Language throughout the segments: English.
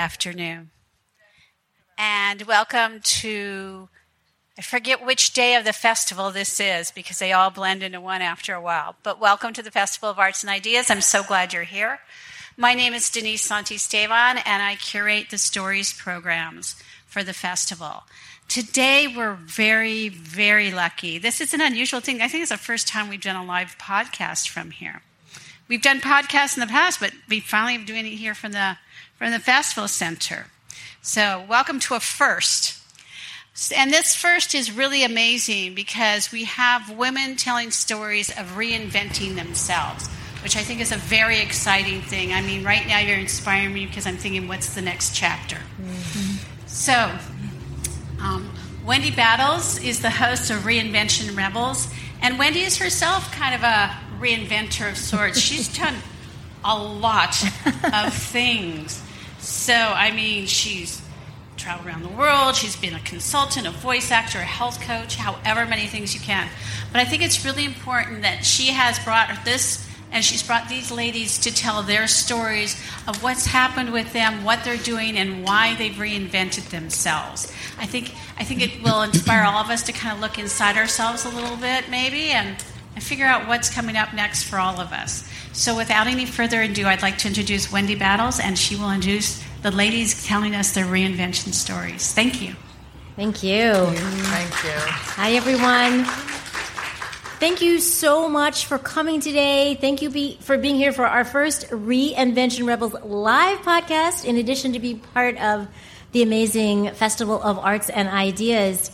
afternoon. And welcome to, I forget which day of the festival this is because they all blend into one after a while. But welcome to the Festival of Arts and Ideas. I'm so glad you're here. My name is Denise Santisteban, and I curate the stories programs for the festival. Today, we're very, very lucky. This is an unusual thing. I think it's the first time we've done a live podcast from here. We've done podcasts in the past, but we finally are doing it here from the from the Festival Center. So, welcome to a first. And this first is really amazing because we have women telling stories of reinventing themselves, which I think is a very exciting thing. I mean, right now you're inspiring me because I'm thinking, what's the next chapter? Mm-hmm. So, um, Wendy Battles is the host of Reinvention Rebels, and Wendy is herself kind of a reinventor of sorts. She's done a lot of things. So, I mean, she's traveled around the world, she's been a consultant, a voice actor, a health coach, however many things you can. But I think it's really important that she has brought this and she's brought these ladies to tell their stories of what's happened with them, what they're doing, and why they've reinvented themselves. I think I think it will inspire all of us to kind of look inside ourselves a little bit, maybe, and, and figure out what's coming up next for all of us. So, without any further ado, I'd like to introduce Wendy Battles, and she will introduce the ladies telling us their reinvention stories. Thank you. Thank you. Thank you. Hi, everyone. Thank you so much for coming today. Thank you be, for being here for our first Reinvention Rebels live podcast, in addition to be part of the amazing Festival of Arts and Ideas.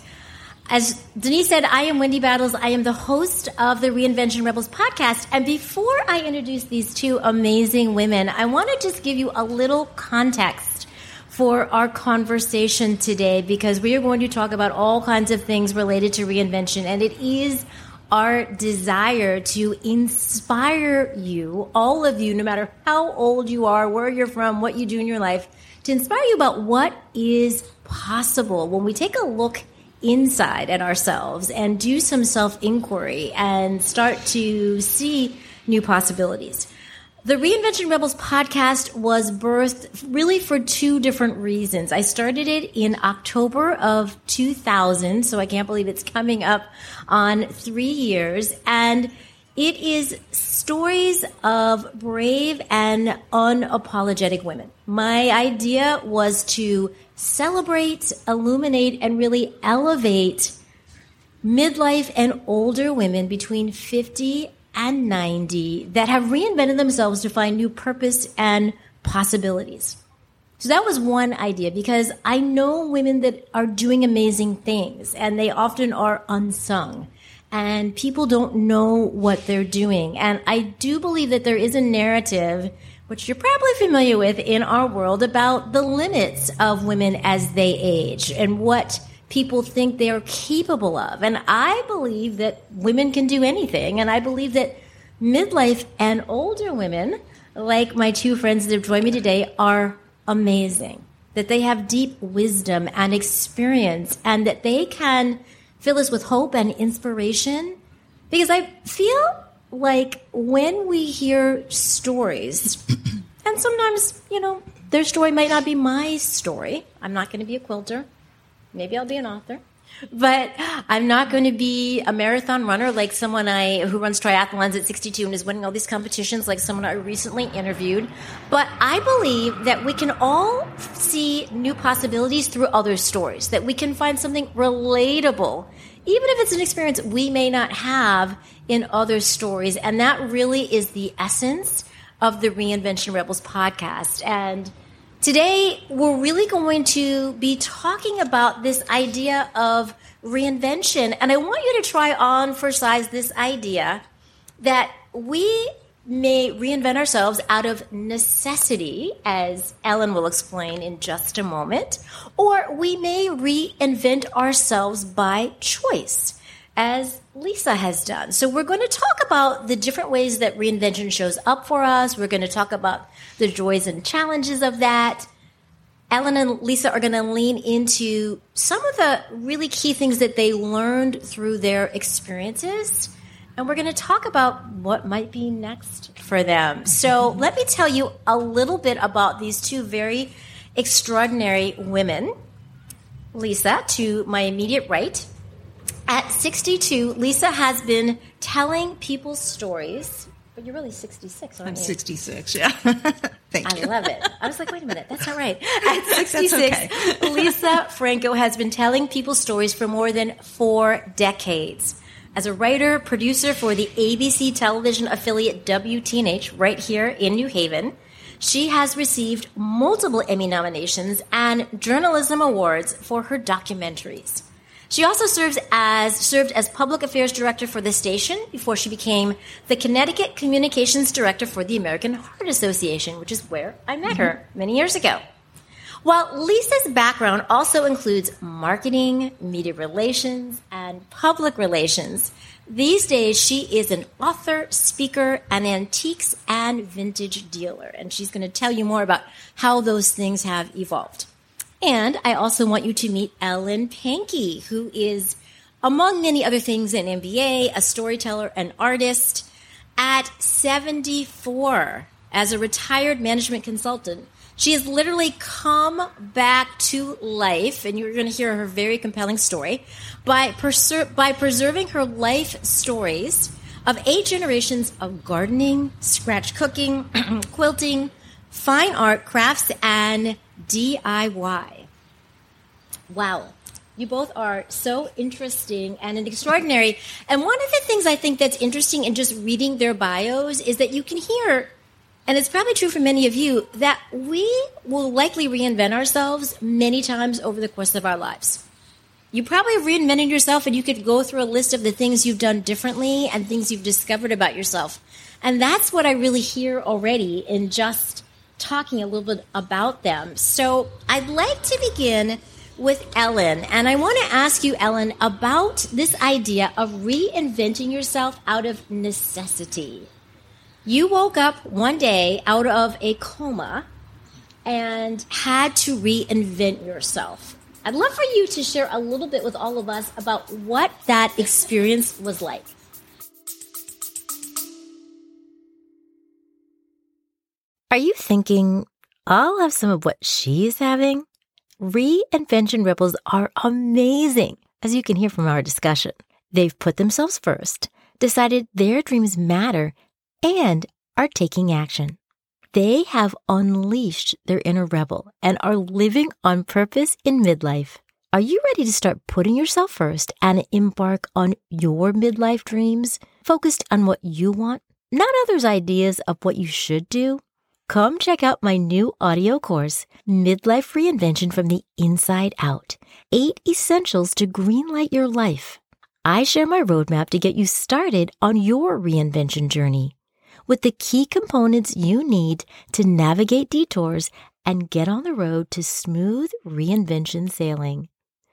As Denise said, I am Wendy Battles. I am the host of the Reinvention Rebels podcast. And before I introduce these two amazing women, I want to just give you a little context for our conversation today because we are going to talk about all kinds of things related to reinvention. And it is our desire to inspire you, all of you, no matter how old you are, where you're from, what you do in your life, to inspire you about what is possible when we take a look inside at ourselves and do some self inquiry and start to see new possibilities. The Reinvention Rebels podcast was birthed really for two different reasons. I started it in October of 2000, so I can't believe it's coming up on three years. And it is stories of brave and unapologetic women. My idea was to celebrate, illuminate, and really elevate midlife and older women between 50 and 90 that have reinvented themselves to find new purpose and possibilities. So that was one idea because I know women that are doing amazing things and they often are unsung and people don't know what they're doing. And I do believe that there is a narrative which you're probably familiar with in our world about the limits of women as they age and what people think they are capable of. And I believe that women can do anything. And I believe that midlife and older women, like my two friends that have joined me today, are amazing. That they have deep wisdom and experience and that they can fill us with hope and inspiration. Because I feel like when we hear stories, and sometimes, you know, their story might not be my story. I'm not going to be a quilter. Maybe I'll be an author. But I'm not going to be a marathon runner like someone I who runs triathlons at 62 and is winning all these competitions like someone I recently interviewed. But I believe that we can all see new possibilities through other stories, that we can find something relatable even if it's an experience we may not have in other stories. And that really is the essence of the Reinvention Rebels podcast. And today we're really going to be talking about this idea of reinvention. And I want you to try on for size this idea that we may reinvent ourselves out of necessity, as Ellen will explain in just a moment, or we may reinvent ourselves by choice, as Lisa has done. So we're going to talk about the different ways that reinvention shows up for us. We're going to talk about the joys and challenges of that. Ellen and Lisa are going to lean into some of the really key things that they learned through their experiences and we're going to talk about what might be next for them. So let me tell you a little bit about these two very extraordinary women. Lisa, to my immediate right. At 62, Lisa has been telling people's stories. But you're really 66, aren't I'm you? 66, yeah. Thank I you. love it. I was like, wait a minute, that's not right. At 66, okay. Lisa Franco has been telling people's stories for more than four decades. As a writer, producer for the ABC television affiliate WTNH right here in New Haven, she has received multiple Emmy nominations and journalism awards for her documentaries. She also serves as served as public affairs director for the station before she became the Connecticut communications director for the American Heart Association, which is where I met mm-hmm. her many years ago. While Lisa's background also includes marketing, media relations, and public relations, these days she is an author, speaker, an antiques and vintage dealer. And she's going to tell you more about how those things have evolved. And I also want you to meet Ellen Pankey, who is, among many other things, an MBA, a storyteller, an artist. At 74, as a retired management consultant, she has literally come back to life, and you're going to hear her very compelling story, by, preser- by preserving her life stories of eight generations of gardening, scratch cooking, quilting, fine art, crafts, and DIY. Wow. You both are so interesting and extraordinary. And one of the things I think that's interesting in just reading their bios is that you can hear, and it's probably true for many of you, that we will likely reinvent ourselves many times over the course of our lives. You probably reinvented yourself, and you could go through a list of the things you've done differently and things you've discovered about yourself. And that's what I really hear already in just talking a little bit about them. So I'd like to begin with Ellen. And I want to ask you, Ellen, about this idea of reinventing yourself out of necessity. You woke up one day out of a coma and had to reinvent yourself. I'd love for you to share a little bit with all of us about what that experience was like. Are you thinking, I'll have some of what she's having? Reinvention rebels are amazing, as you can hear from our discussion. They've put themselves first, decided their dreams matter, and are taking action. They have unleashed their inner rebel and are living on purpose in midlife. Are you ready to start putting yourself first and embark on your midlife dreams, focused on what you want, not others' ideas of what you should do? Come check out my new audio course, Midlife Reinvention from the Inside Out Eight Essentials to Greenlight Your Life. I share my roadmap to get you started on your reinvention journey with the key components you need to navigate detours and get on the road to smooth reinvention sailing.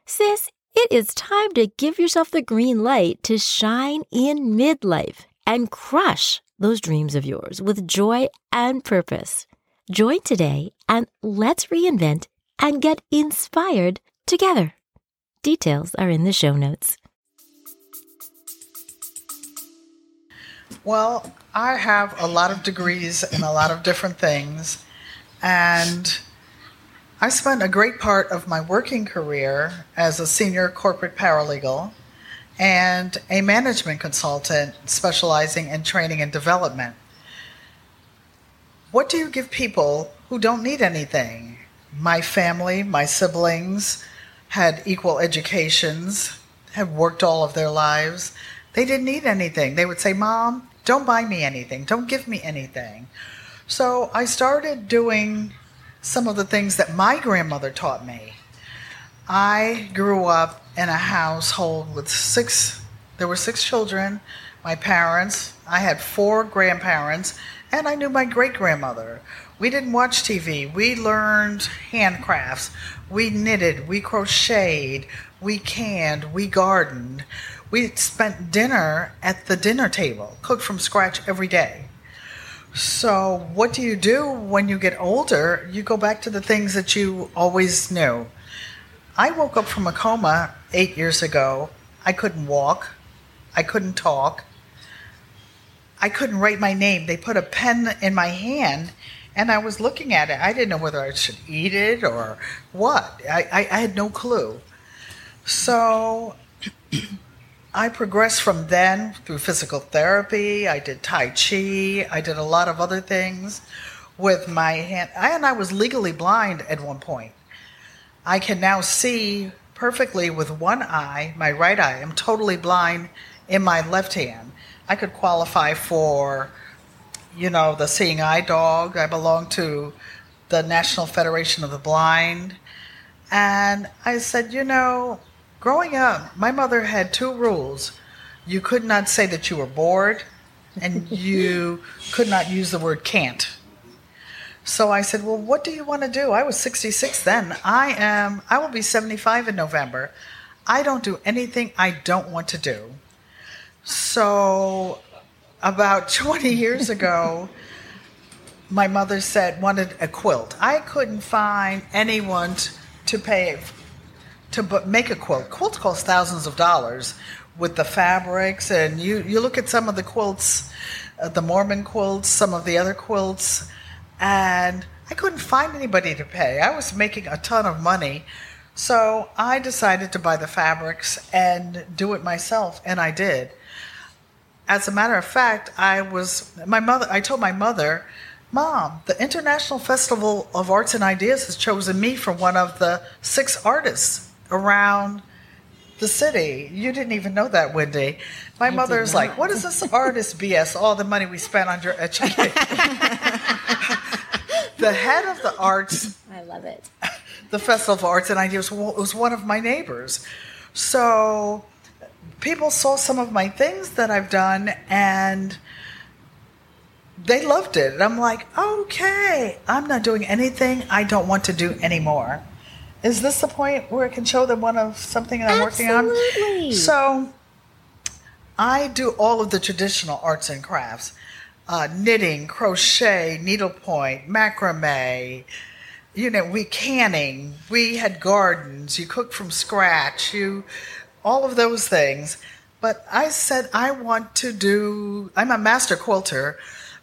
Sis, it is time to give yourself the green light to shine in midlife and crush those dreams of yours with joy and purpose. Join today and let's reinvent and get inspired together. Details are in the show notes. Well, I have a lot of degrees in a lot of different things, and I spent a great part of my working career as a senior corporate paralegal and a management consultant specializing in training and development. What do you give people who don't need anything? My family, my siblings had equal educations, have worked all of their lives. They didn't need anything. They would say, Mom, don't buy me anything, don't give me anything. So I started doing some of the things that my grandmother taught me. I grew up in a household with six, there were six children, my parents, I had four grandparents, and I knew my great grandmother. We didn't watch TV. We learned handcrafts. We knitted, we crocheted, we canned, we gardened. We spent dinner at the dinner table, cooked from scratch every day. So, what do you do when you get older? You go back to the things that you always knew. I woke up from a coma eight years ago. I couldn't walk. I couldn't talk. I couldn't write my name. They put a pen in my hand And I was looking at it. I didn't know whether I should eat it or what. I, I, I had no clue. So I progressed from then through physical therapy. I did Tai Chi. I did a lot of other things with my hand. I, and I was legally blind at one point. I can now see perfectly with one eye, my right eye. I'm totally blind in my left hand. I could qualify for, you know, the seeing eye dog. I belong to the National Federation of the Blind. And I said, you know, growing up, my mother had two rules. You could not say that you were bored, and you could not use the word can't. So I said, Well, what do you want to do? I was 66 then. I am, I will be 75 in November. I don't do anything I don't want to do. So about 20 years ago, my mother said, wanted a quilt. I couldn't find anyone to pay to make a quilt. Quilts cost thousands of dollars with the fabrics, and you, you look at some of the quilts, uh, the Mormon quilts, some of the other quilts and I couldn't find anybody to pay. I was making a ton of money. So I decided to buy the fabrics and do it myself, and I did. As a matter of fact, I was my mother I told my mother, "Mom, the International Festival of Arts and Ideas has chosen me for one of the six artists around the city. You didn't even know that, Wendy. My I mother's like, What is this artist BS? All the money we spent on your education. the head of the arts. I love it. The Festival of Arts and Ideas was one of my neighbors. So people saw some of my things that I've done and they loved it. And I'm like, okay, I'm not doing anything I don't want to do anymore. Is this the point where I can show them one of something that I'm Absolutely. working on? So I do all of the traditional arts and crafts uh, knitting, crochet, needlepoint, macrame. You know, we canning, we had gardens, you cook from scratch, you all of those things. But I said I want to do. I'm a master quilter,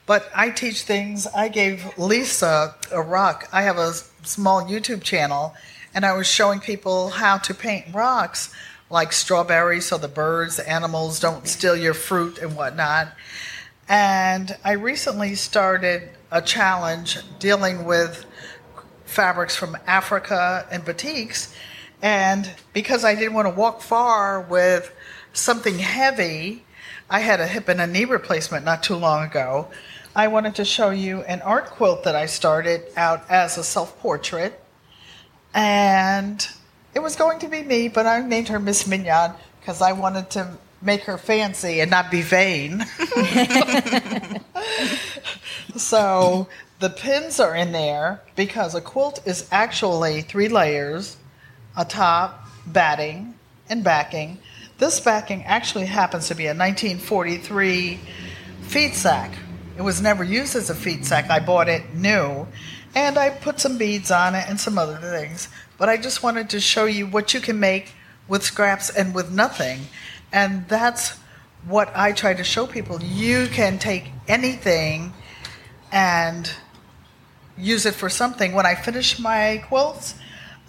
but I teach things. I gave Lisa a rock. I have a small YouTube channel, and I was showing people how to paint rocks like strawberries so the birds, the animals don't steal your fruit and whatnot. And I recently started a challenge dealing with fabrics from Africa and batiks. And because I didn't want to walk far with something heavy, I had a hip and a knee replacement not too long ago. I wanted to show you an art quilt that I started out as a self portrait. And it was going to be me, but I named her Miss Mignon because I wanted to make her fancy and not be vain. so the pins are in there because a quilt is actually three layers a top, batting, and backing. This backing actually happens to be a 1943 feed sack. It was never used as a feed sack. I bought it new and I put some beads on it and some other things. But I just wanted to show you what you can make with scraps and with nothing. And that's what I try to show people. You can take anything and use it for something. When I finish my quilts,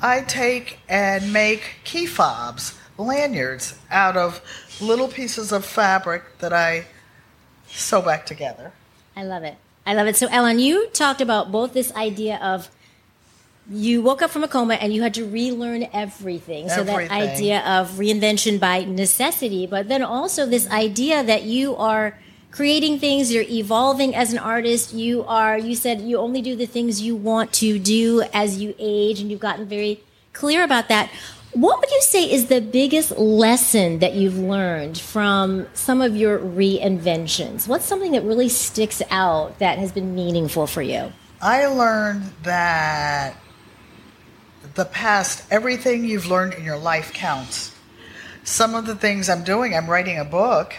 I take and make key fobs, lanyards, out of little pieces of fabric that I sew back together. I love it. I love it. So, Ellen, you talked about both this idea of you woke up from a coma and you had to relearn everything. So that idea of reinvention by necessity, but then also this idea that you are creating things, you're evolving as an artist. You are, you said you only do the things you want to do as you age, and you've gotten very clear about that. What would you say is the biggest lesson that you've learned from some of your reinventions? What's something that really sticks out that has been meaningful for you? I learned that the past, everything you've learned in your life counts. Some of the things I'm doing, I'm writing a book.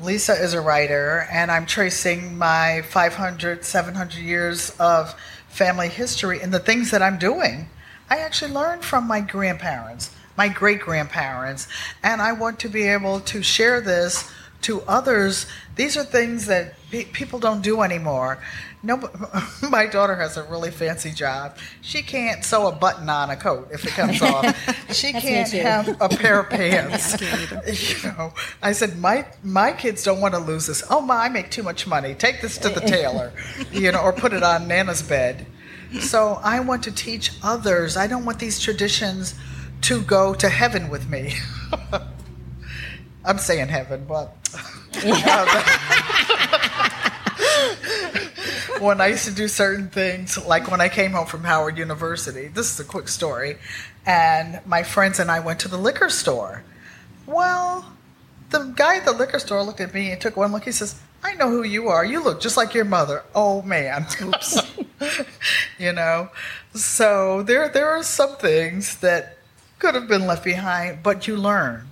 Lisa is a writer, and I'm tracing my 500, 700 years of family history and the things that I'm doing. I actually learned from my grandparents, my great grandparents, and I want to be able to share this to others, these are things that pe- people don't do anymore. No, my daughter has a really fancy job. She can't sew a button on a coat if it comes off. She can't have a pair of pants. you know, I said my my kids don't want to lose this. Oh, my, I make too much money. Take this to the tailor, you know, or put it on Nana's bed. So I want to teach others. I don't want these traditions to go to heaven with me. I'm saying heaven, but when I used to do certain things, like when I came home from Howard University, this is a quick story, and my friends and I went to the liquor store. Well, the guy at the liquor store looked at me and took one look. He says, I know who you are. You look just like your mother. Oh man. Oops. you know. So there there are some things that could have been left behind, but you learn.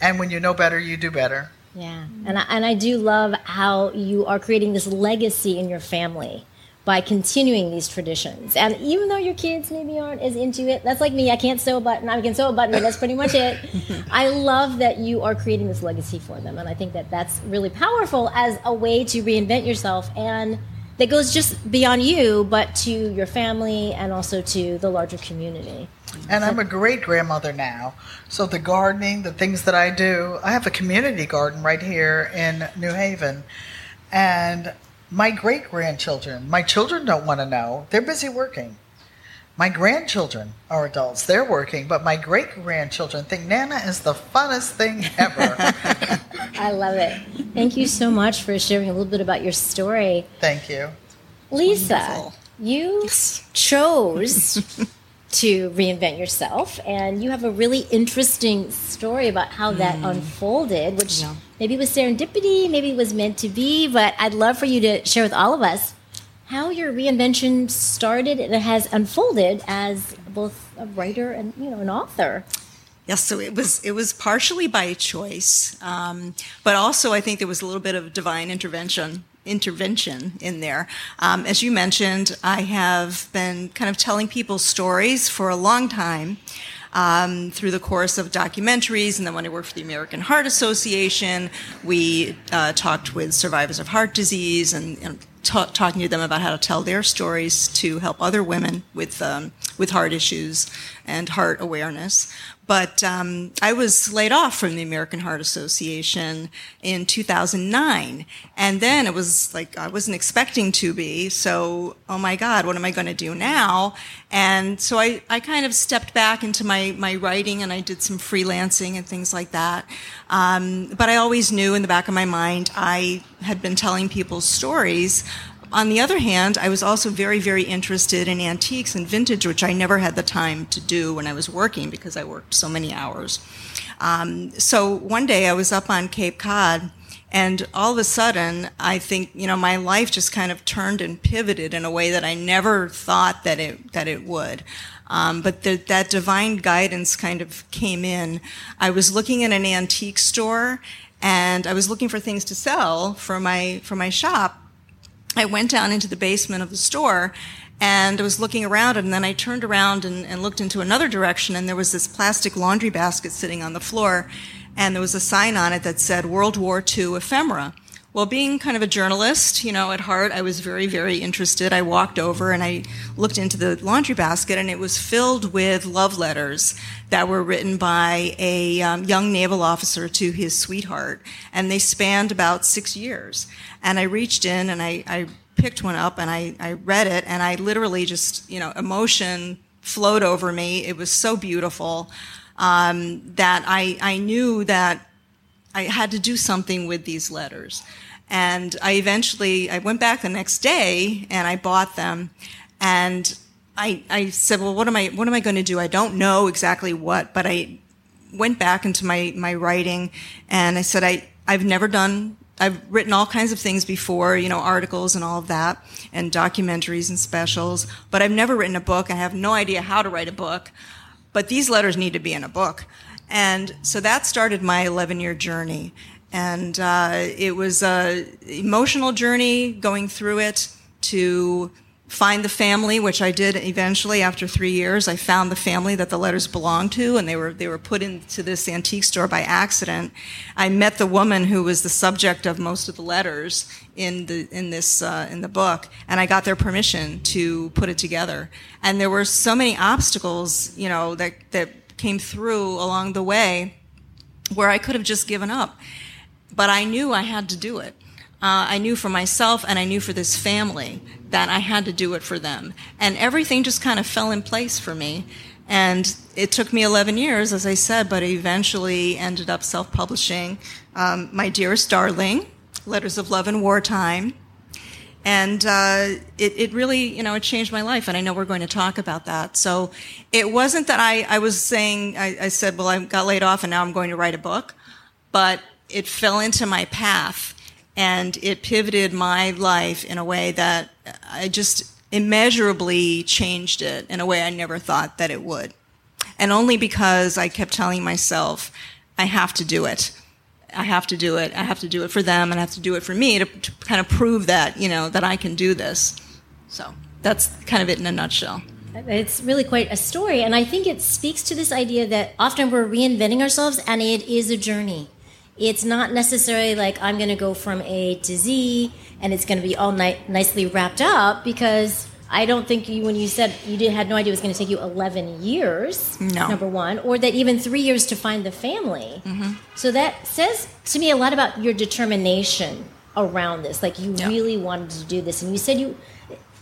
And when you know better, you do better. Yeah. And I, and I do love how you are creating this legacy in your family by continuing these traditions. And even though your kids maybe aren't as into it, that's like me. I can't sew a button. I can sew a button, but that's pretty much it. I love that you are creating this legacy for them. And I think that that's really powerful as a way to reinvent yourself and that goes just beyond you, but to your family and also to the larger community. And I'm a great grandmother now. So the gardening, the things that I do, I have a community garden right here in New Haven. And my great grandchildren, my children don't want to know. They're busy working. My grandchildren are adults, they're working, but my great grandchildren think Nana is the funnest thing ever. I love it. Thank you so much for sharing a little bit about your story. Thank you. Lisa, Wonderful. you chose to reinvent yourself. And you have a really interesting story about how that mm. unfolded, which yeah. Maybe it was serendipity, maybe it was meant to be. But I'd love for you to share with all of us how your reinvention started and has unfolded as both a writer and you know an author. Yes, so it was it was partially by choice, um, but also I think there was a little bit of divine intervention intervention in there. Um, as you mentioned, I have been kind of telling people stories for a long time. Um, through the course of documentaries, and then when I worked for the American Heart Association, we uh, talked with survivors of heart disease and, and ta- talking to them about how to tell their stories to help other women with um, with heart issues and heart awareness. But um, I was laid off from the American Heart Association in 2009. And then it was like I wasn't expecting to be. So, oh my God, what am I going to do now? And so I, I kind of stepped back into my, my writing and I did some freelancing and things like that. Um, but I always knew in the back of my mind I had been telling people stories on the other hand, I was also very, very interested in antiques and vintage, which I never had the time to do when I was working because I worked so many hours. Um, so one day I was up on Cape Cod, and all of a sudden, I think you know my life just kind of turned and pivoted in a way that I never thought that it that it would. Um, but the, that divine guidance kind of came in. I was looking at an antique store, and I was looking for things to sell for my for my shop I went down into the basement of the store and I was looking around and then I turned around and, and, looked into another direction and there was this plastic laundry basket sitting on the floor and there was a sign on it that said World War II ephemera. Well, being kind of a journalist, you know, at heart, I was very, very interested. I walked over and I looked into the laundry basket, and it was filled with love letters that were written by a um, young naval officer to his sweetheart, and they spanned about six years. And I reached in and I, I picked one up and I, I read it, and I literally just, you know, emotion flowed over me. It was so beautiful um, that I, I knew that I had to do something with these letters. And I eventually, I went back the next day and I bought them. And I, I said, well, what am I, what am I going to do? I don't know exactly what, but I went back into my, my writing and I said, I, I've never done, I've written all kinds of things before, you know, articles and all of that and documentaries and specials, but I've never written a book. I have no idea how to write a book, but these letters need to be in a book. And so that started my 11 year journey and uh, it was a emotional journey going through it to find the family, which I did eventually after three years. I found the family that the letters belonged to, and they were they were put into this antique store by accident. I met the woman who was the subject of most of the letters in the in this uh, in the book, and I got their permission to put it together. And there were so many obstacles, you know, that that came through along the way, where I could have just given up, but I knew I had to do it. Uh, I knew for myself and I knew for this family that I had to do it for them. And everything just kind of fell in place for me. And it took me 11 years, as I said, but I eventually ended up self publishing um, My Dearest Darling, Letters of Love in Wartime. And uh, it, it really, you know, it changed my life. And I know we're going to talk about that. So it wasn't that I, I was saying, I, I said, well, I got laid off and now I'm going to write a book. But it fell into my path and it pivoted my life in a way that I just immeasurably changed it in a way I never thought that it would. And only because I kept telling myself, I have to do it. I have to do it. I have to do it for them and I have to do it for me to, to kind of prove that, you know, that I can do this. So that's kind of it in a nutshell. It's really quite a story. And I think it speaks to this idea that often we're reinventing ourselves and it is a journey. It's not necessarily like I'm going to go from A to Z and it's going to be all ni- nicely wrapped up because I don't think you, when you said you did, had no idea it was going to take you 11 years, no. number one, or that even three years to find the family. Mm-hmm. So that says to me a lot about your determination around this. Like you yeah. really wanted to do this. And you said you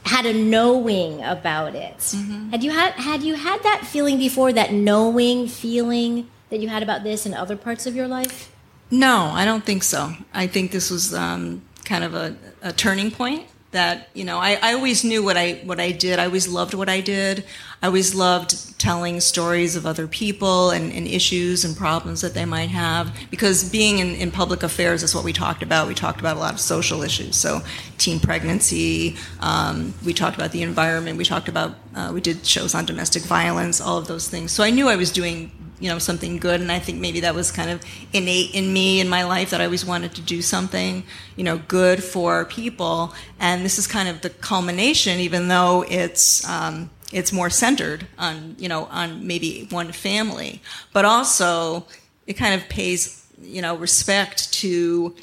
had a knowing about it. Mm-hmm. Had you had, had you had that feeling before, that knowing feeling that you had about this in other parts of your life? No, I don't think so. I think this was um, kind of a, a, turning point. That you know, I, I always knew what I what I did. I always loved what I did. I always loved telling stories of other people and, and issues and problems that they might have. Because being in, in public affairs is what we talked about. We talked about a lot of social issues. So, teen pregnancy. Um, we talked about the environment. We talked about uh, we did shows on domestic violence. All of those things. So I knew I was doing you know something good. And i think maybe that was kind of innate in me in my life that i always wanted to do something you know good for people. And this is kind of the culmination even though it's um, it's more centered on you know on maybe one family. But also it kind of pays you know respect to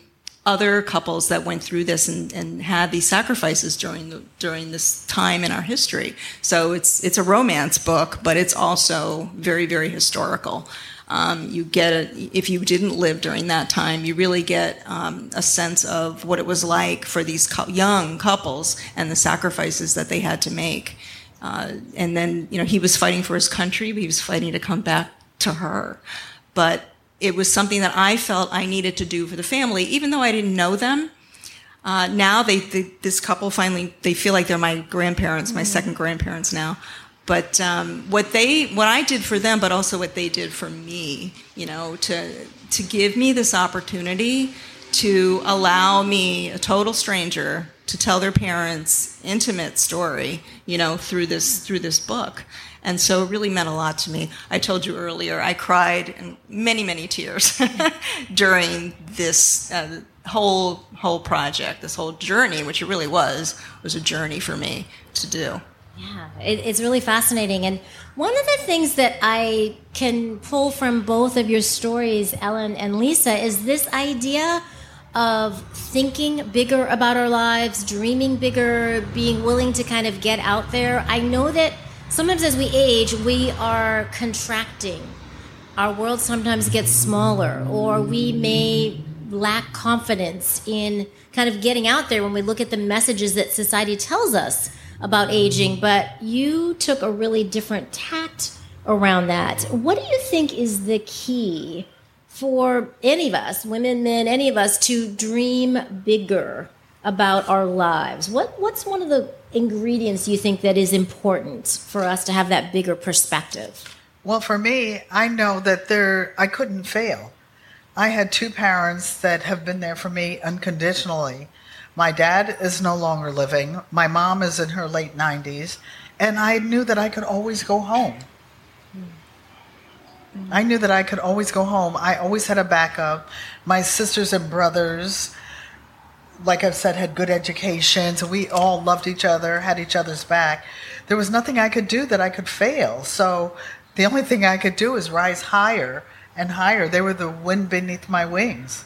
other couples that went through this and, and had these sacrifices during the, during this time in our history. So it's it's a romance book, but it's also very very historical. Um, you get a, if you didn't live during that time, you really get um, a sense of what it was like for these co- young couples and the sacrifices that they had to make. Uh, and then you know he was fighting for his country, but he was fighting to come back to her. But it was something that I felt I needed to do for the family, even though I didn't know them. Uh, now they, they, this couple finally they feel like they're my grandparents, my second grandparents now. But um, what they what I did for them, but also what they did for me, you know, to to give me this opportunity to allow me, a total stranger, to tell their parents intimate story, you know, through this through this book. And so it really meant a lot to me. I told you earlier, I cried in many, many tears during this uh, whole whole project, this whole journey, which it really was, was a journey for me to do. Yeah, it, it's really fascinating. And one of the things that I can pull from both of your stories, Ellen and Lisa, is this idea of thinking bigger about our lives, dreaming bigger, being willing to kind of get out there. I know that sometimes as we age, we are contracting. Our world sometimes gets smaller, or we may lack confidence in kind of getting out there when we look at the messages that society tells us about aging. But you took a really different tact around that. What do you think is the key for any of us, women, men, any of us, to dream bigger about our lives? What, what's one of the ingredients you think that is important for us to have that bigger perspective? Well, for me, I know that there I couldn't fail. I had two parents that have been there for me unconditionally. My dad is no longer living. My mom is in her late 90s, and I knew that I could always go home. Mm. I knew that I could always go home. I always had a backup. My sisters and brothers like I've said, had good educations. We all loved each other, had each other's back. There was nothing I could do that I could fail. So the only thing I could do is rise higher and higher. They were the wind beneath my wings.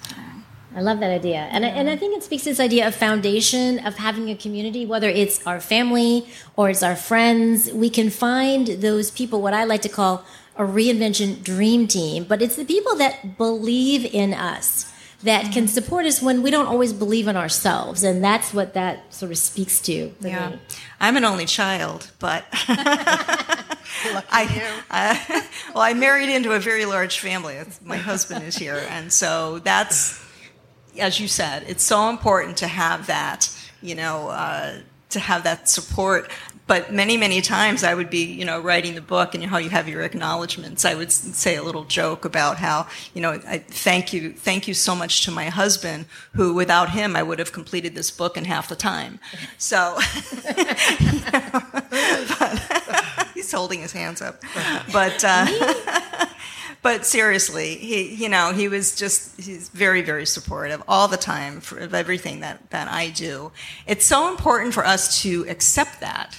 I love that idea. And I, and I think it speaks to this idea of foundation of having a community, whether it's our family or it's our friends. We can find those people, what I like to call a reinvention dream team, but it's the people that believe in us that can support us when we don't always believe in ourselves. And that's what that sort of speaks to. yeah. Me. I'm an only child, but I, I, well, I married into a very large family. My husband is here. And so that's, as you said, it's so important to have that, you know, uh, to have that support. But many, many times I would be, you know, writing the book and how you have your acknowledgments. I would say a little joke about how, you know, I thank you, thank you so much to my husband, who without him I would have completed this book in half the time. So, you know, but, he's holding his hands up. But, uh, but seriously, he, you know, he was just, he's very, very supportive all the time for, of everything that, that I do. It's so important for us to accept that.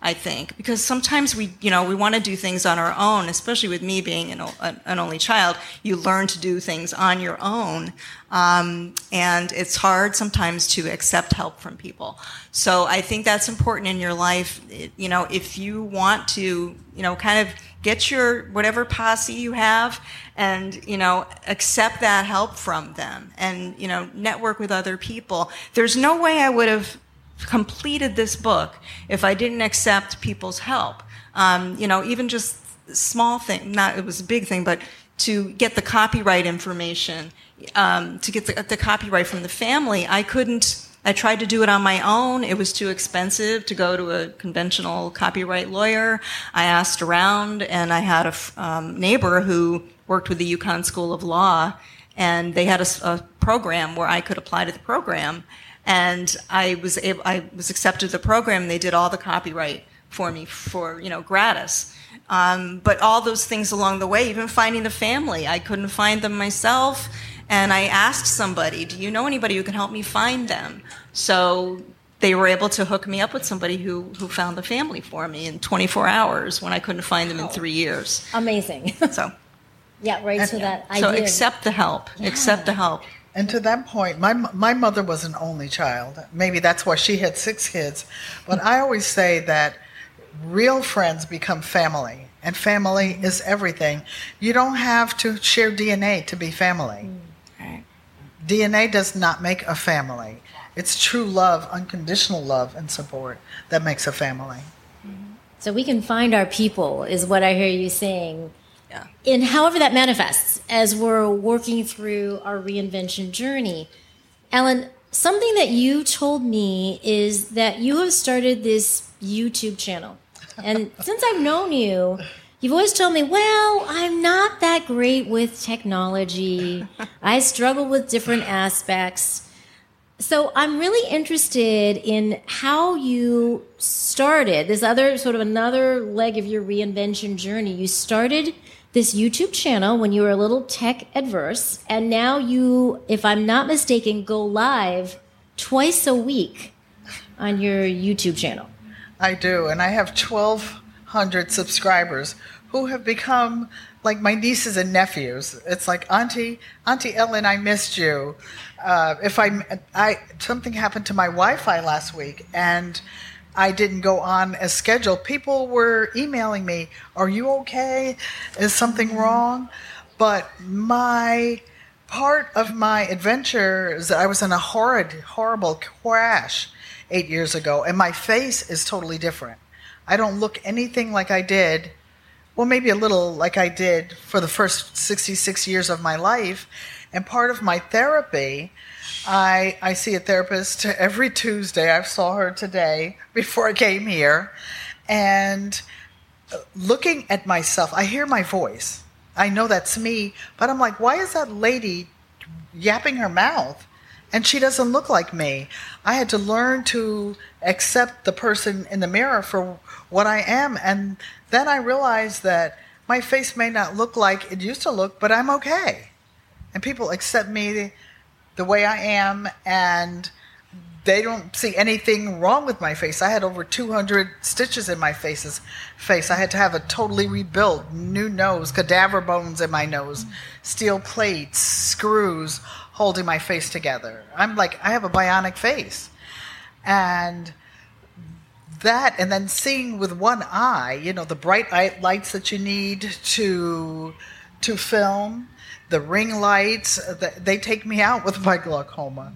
I think, because sometimes we, you know, we want to do things on our own, especially with me being an, an only child. You learn to do things on your own. Um, and it's hard sometimes to accept help from people. So I think that's important in your life. It, you know, if you want to, you know, kind of get your whatever posse you have and, you know, accept that help from them and, you know, network with other people. There's no way I would have completed this book if I didn't accept people's help. Um, you know, even just small thing, not it was a big thing, but to get the copyright information, um, to get the, the copyright from the family, I couldn't. I tried to do it on my own. It was too expensive to go to a conventional copyright lawyer. I asked around, and I had a um, neighbor who worked with the UConn School of Law, and they had a, a program where I could apply to the program and I was able, I was accepted to the program. They did all the copyright for me for you know gratis. Um, but all those things along the way, even finding the family, I couldn't find them myself. And I asked somebody, "Do you know anybody who can help me find them?" So they were able to hook me up with somebody who, who found the family for me in 24 hours when I couldn't find them in three years. Amazing. So, yeah, right. So that so accept the help. Yeah. Accept the help. And to that point, my my mother was an only child. Maybe that's why she had six kids. But I always say that real friends become family, and family is everything. You don't have to share DNA to be family. Right. DNA does not make a family. It's true love, unconditional love and support that makes a family. Mm-hmm. So we can find our people, is what I hear you saying. Yeah. In however that manifests as we're working through our reinvention journey. Ellen, something that you told me is that you have started this YouTube channel. And since I've known you, you've always told me, well, I'm not that great with technology. I struggle with different aspects. So I'm really interested in how you started this other sort of another leg of your reinvention journey. You started this YouTube channel when you were a little tech adverse, and now you, if I'm not mistaken, go live twice a week on your YouTube channel. I do, and I have 1,200 subscribers who have become like my nieces and nephews. It's like Auntie, Auntie Ellen, I missed you. Uh, if I, I something happened to my Wi-Fi last week, and I didn't go on as scheduled. People were emailing me, "Are you okay? Is something wrong?" But my part of my adventure is that I was in a horrid, horrible crash eight years ago, and my face is totally different. I don't look anything like I did. Well, maybe a little like I did for the first 66 years of my life. And part of my therapy, I, I see a therapist every Tuesday. I saw her today before I came here. And uh, looking at myself, I hear my voice. I know that's me, but I'm like, why is that lady yapping her mouth? And she doesn't look like me. I had to learn to accept the person in the mirror for what I am. And then I realized that my face may not look like it used to look, but I'm okay. And people accept me the way I am. And they don't see anything wrong with my face. I had over 200 stitches in my face's face. I had to have a totally rebuilt new nose, cadaver bones in my nose, steel plates, screws holding my face together. I'm like, I have a bionic face. And that, and then seeing with one eye, you know, the bright lights that you need to to film, the ring lights, uh, they take me out with my glaucoma.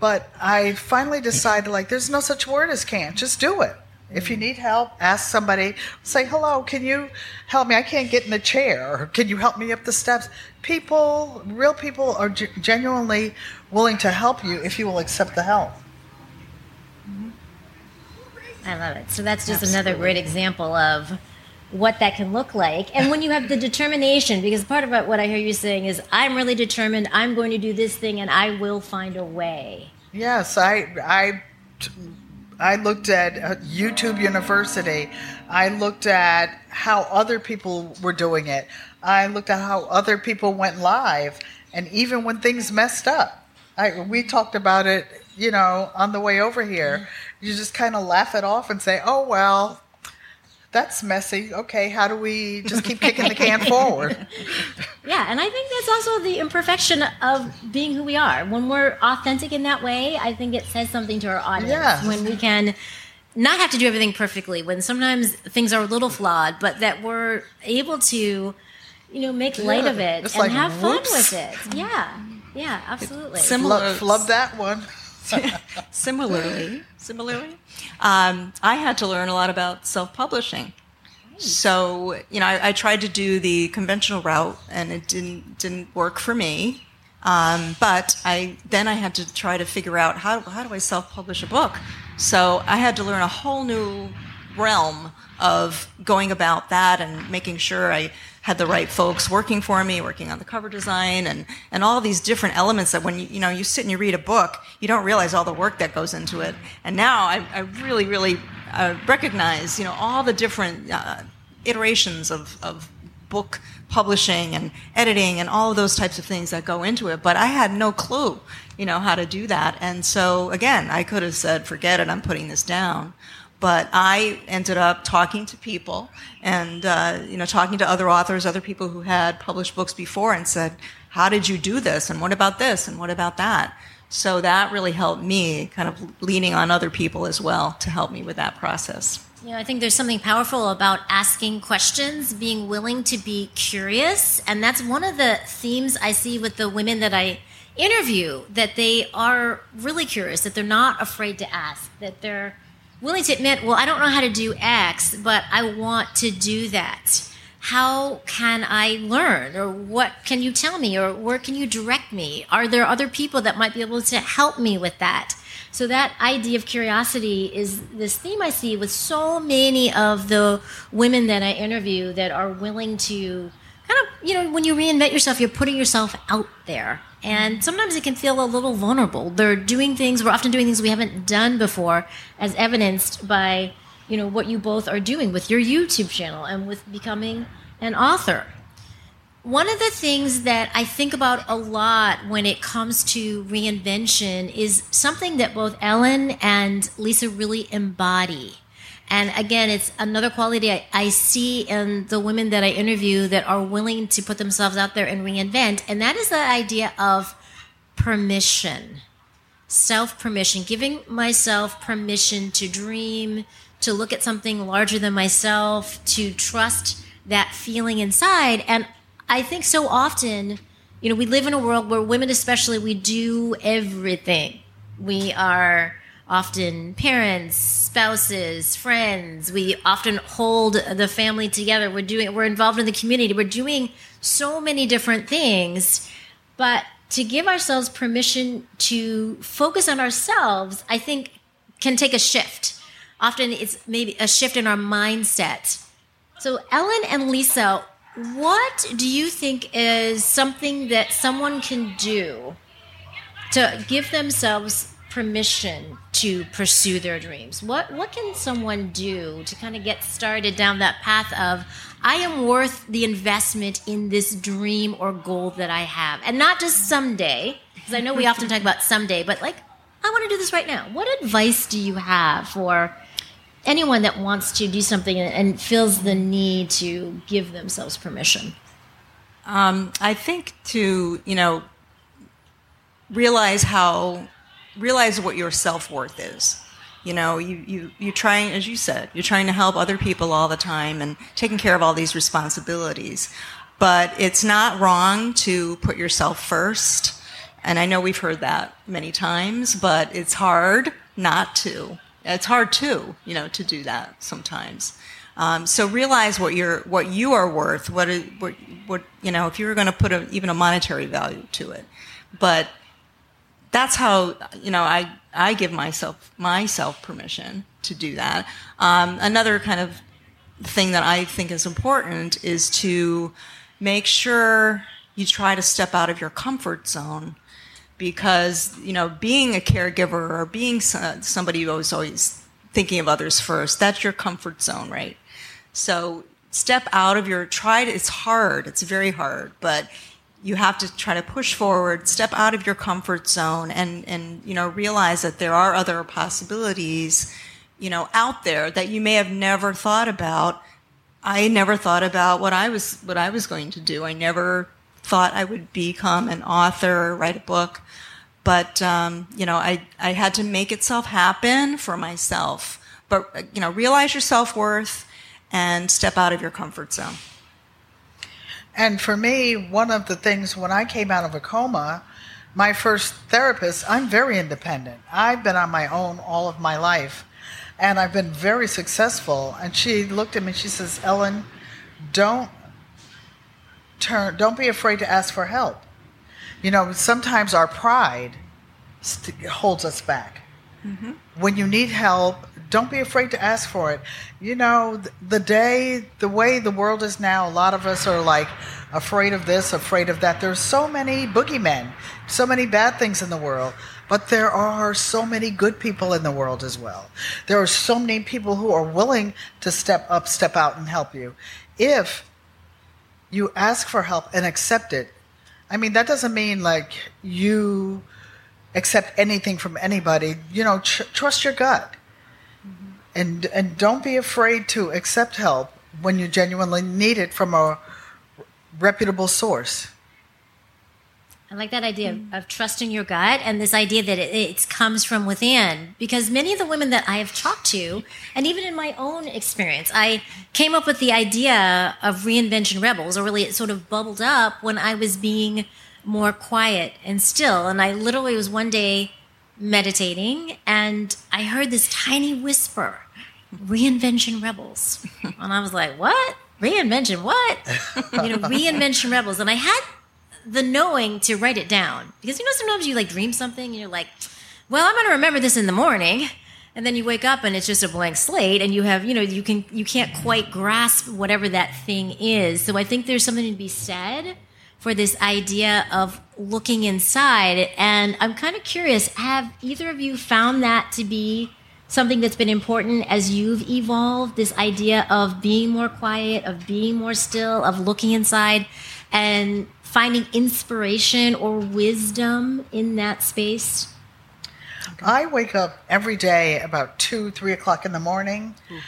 But I finally decided, like, there's no such word as can't. Just do it. If you need help, ask somebody. Say, hello, can you help me? I can't get in the chair. Or can you help me up the steps? People, real people, are genuinely willing to help you if you will accept the help. I love it. So that's just Absolutely. another great example of what that can look like. And when you have the determination, because part of what I hear you saying is, I'm really determined, I'm going to do this thing, and I will find a way. Yes, I, I, I looked at uh, YouTube University. I looked at how other people were doing it. I looked at how other people went live. And even when things messed up, I, we talked about it, you know, on the way over here. Mm-hmm. You just kind of laugh it off and say, oh, well, that's messy. Okay, how do we just keep kicking the can forward? Yeah, and I think that's also the imperfection of being who we are. When we're authentic in that way, I think it says something to our audience. Yeah. When we can not have to do everything perfectly, when sometimes things are a little flawed, but that we're able to, you know, make light yeah, of it and like, have whoops. fun with it. Yeah, yeah, absolutely. Similar, flub that one. similarly, similarly, um, I had to learn a lot about self-publishing. So you know, I, I, tried to do the conventional route, and it didn't didn't work for me. Um, but I then I had to try to figure out how how do I self-publish a book. So I had to learn a whole new realm of going about that and making sure I had the right folks working for me, working on the cover design and, and all these different elements that when you, you know, you sit and you read a book, you don't realize all the work that goes into it. And now I, I really, really uh, recognize, you know, all the different uh, iterations of, of book publishing and editing and all of those types of things that go into it. But I had no clue, you know, how to do that. And so again, I could have said, forget it, I'm putting this down. But I ended up talking to people and uh, you know talking to other authors, other people who had published books before, and said, "How did you do this? And what about this? And what about that?" So that really helped me, kind of leaning on other people as well to help me with that process. Know, I think there's something powerful about asking questions, being willing to be curious, and that's one of the themes I see with the women that I interview. That they are really curious, that they're not afraid to ask, that they're willing to admit, well, I don't know how to do X, but I want to do that. How can I learn? Or what can you tell me? Or where can you direct me? Are there other people that might be able to help me with that? So, that idea of curiosity is this theme I see with so many of the women that I interview that are willing to kind of, you know, when you reinvent yourself, you're putting yourself out there and sometimes it can feel a little vulnerable. They're doing things, we're often doing things we haven't done before, as evidenced by, you know, what you both are doing with your YouTube channel and with becoming an author. One of the things that I think about a lot when it comes to reinvention is something that both Ellen and Lisa really embody. And again, it's another quality I, I, see in the women that I interview that are willing to put themselves out there and reinvent. And that is the idea of permission, self permission, giving myself permission to dream, to look at something larger than myself, to trust that feeling inside. And I think so often, you know, we live in a world where women, especially, we do everything. We are often parents, spouses, friends. We often hold the family together. We're doing we're involved in the community. We're doing so many different things. But to give ourselves permission to focus on ourselves, I think can take a shift. Often it's maybe a shift in our mindset. So Ellen and Lisa, what do you think is something that someone can do to give themselves permission to pursue their dreams? What what can someone do to kind of get started down that path of I am worth the investment in this dream or goal that I have, and not just someday, because I know we often talk about someday, but like I want to do this right now. What advice do you have for anyone that wants to do something and feels the need to give themselves permission? Um, I think to you know realize how realize what your self worth is. You know, you you you trying as you said, you're trying to help other people all the time and taking care of all these responsibilities. But it's not wrong to put yourself first. And I know we've heard that many times, but it's hard not to. It's hard too, you know, to do that sometimes. Um, so realize what you're, what you are worth. What, what, what you know, if you were going to put a, even a monetary value to it, but that's how you know I I give myself myself permission to do that. Um, another kind of thing that I think is important is to make sure you try to step out of your comfort zone because you know being a caregiver or being somebody who's always thinking of others first that's your comfort zone right so step out of your try to, it's hard it's very hard but you have to try to push forward step out of your comfort zone and and you know realize that there are other possibilities you know out there that you may have never thought about i never thought about what i was what i was going to do i never thought I would become an author, write a book. But, um, you know, I, I had to make itself happen for myself. But, you know, realize your self worth and step out of your comfort zone. And for me, one of the things when I came out of a coma, my first therapist, I'm very independent. I've been on my own all of my life and I've been very successful. And she looked at me, she says, Ellen, don't turn don't be afraid to ask for help you know sometimes our pride st- holds us back mm-hmm. when you need help don't be afraid to ask for it you know the day the way the world is now a lot of us are like afraid of this afraid of that there's so many boogeymen so many bad things in the world but there are so many good people in the world as well. There are so many people who are willing to step up, step out, and help you. If you ask for help and accept it. I mean, that doesn't mean like you accept anything from anybody. You know, tr- trust your gut. And and don't be afraid to accept help when you genuinely need it from a reputable source. I like that idea of, of trusting your gut and this idea that it, it, comes from within. Because many of the women that I have talked to, and even in my own experience, I came up with the idea of reinvention rebels, or really it sort of bubbled up when I was being more quiet and still. And I literally was one day meditating and I heard this tiny whisper reinvention rebels. and I was like, what? Reinvention what? you know, reinvention rebels. And I had the knowing to write it down because you know sometimes you like dream something and you're like, well, I'm going to remember this in the morning. And then you wake up and it's just a blank slate and you have, you know, you can you can't quite grasp whatever that thing is. So I think there's something to be said for this idea of looking inside and I'm kind of curious, have either of you found that to be something that's been important as you've evolved this idea of being more quiet, of being more still, of looking inside and finding inspiration or wisdom in that space? I wake up every day about two, three o'clock in the morning, hmm.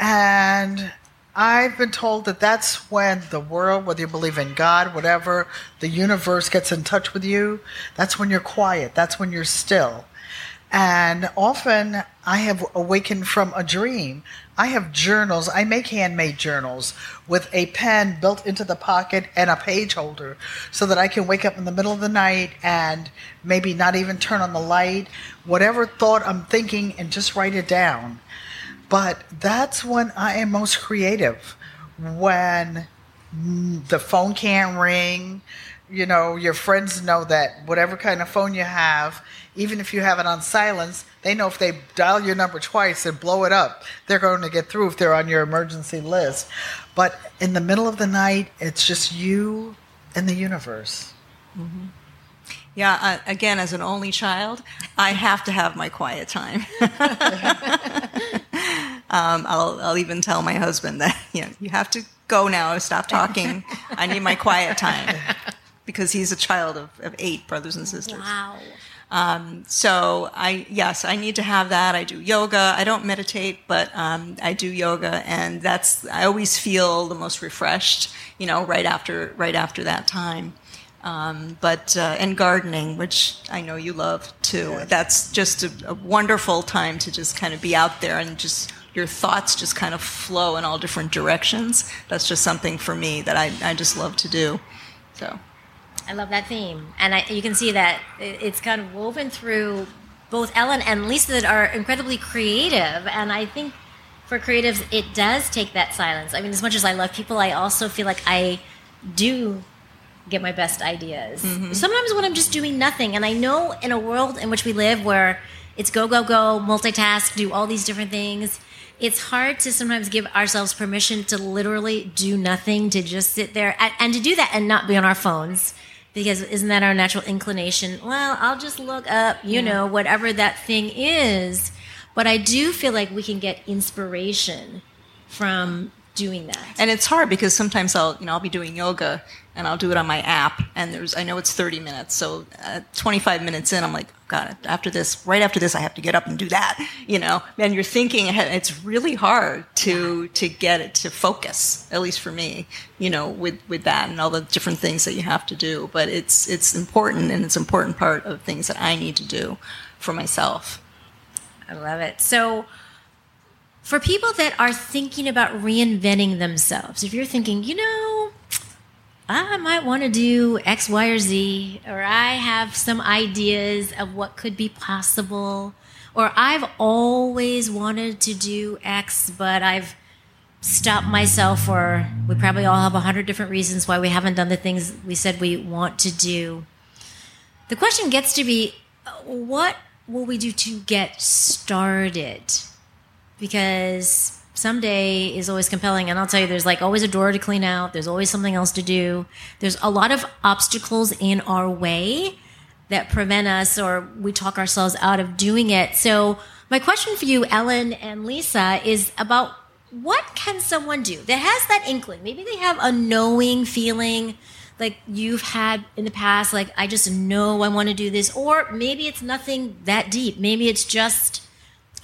and I've been told that that's when the world, whether you believe in God, whatever, the universe gets in touch with you. That's when you're quiet. That's when you're still. And often I have awakened from a dream. I have journals. I make handmade journals with a pen built into the pocket and a page holder so that I can wake up in the middle of the night and maybe not even turn on the light, whatever thought I'm thinking, and just write it down. But that's when I am most creative. When the phone can't ring, you know, your friends know that whatever kind of phone you have, even if you have it on silence, they know if they dial your number twice and blow it up, they're going to get through if they're on your emergency list. But in the middle of the night, it's just you and the universe. Mm-hmm. Yeah, uh, again, as an only child, I have to have my quiet time. um, I'll, I'll even tell my husband that you, know, you have to go now, stop talking. I need my quiet time because he's a child of, of eight brothers and sisters. Wow. Um, so I yes, I need to have that. I do yoga. I don't meditate, but um, I do yoga, and that's I always feel the most refreshed. You know, right after right after that time. Um, but uh, and gardening, which I know you love too. That's just a, a wonderful time to just kind of be out there and just your thoughts just kind of flow in all different directions. That's just something for me that I, I just love to do. So. I love that theme, and I, you can see that it's kind of woven through both Ellen and Lisa that are incredibly creative, and I think for creatives it does take that silence. I mean, as much as I love people, I also feel like I do get my best ideas. Mm-hmm. Sometimes when I'm just doing nothing, and I know in a world in which we live where it's go go go, multitask, do all these different things. It's hard to sometimes give ourselves permission to literally do nothing, to just sit there and, and to do that and not be on our phones because isn't that our natural inclination? Well, I'll just look up, you know, whatever that thing is. But I do feel like we can get inspiration from doing that. And it's hard because sometimes I'll, you know, I'll be doing yoga and I'll do it on my app and there's, I know it's 30 minutes. So uh, 25 minutes in, I'm like, God, after this, right after this, I have to get up and do that, you know, and you're thinking. It's really hard to, to get it to focus, at least for me, you know, with, with that and all the different things that you have to do. But it's, it's important and it's an important part of things that I need to do for myself. I love it. So, for people that are thinking about reinventing themselves, if you're thinking, you know, I might want to do X, Y, or Z, or I have some ideas of what could be possible, or I've always wanted to do X, but I've stopped myself, or we probably all have a hundred different reasons why we haven't done the things we said we want to do. The question gets to be what will we do to get started? Because someday is always compelling. And I'll tell you, there's like always a door to clean out, there's always something else to do. There's a lot of obstacles in our way that prevent us or we talk ourselves out of doing it. So, my question for you, Ellen and Lisa, is about what can someone do that has that inkling? Maybe they have a knowing feeling like you've had in the past, like, I just know I want to do this. Or maybe it's nothing that deep. Maybe it's just,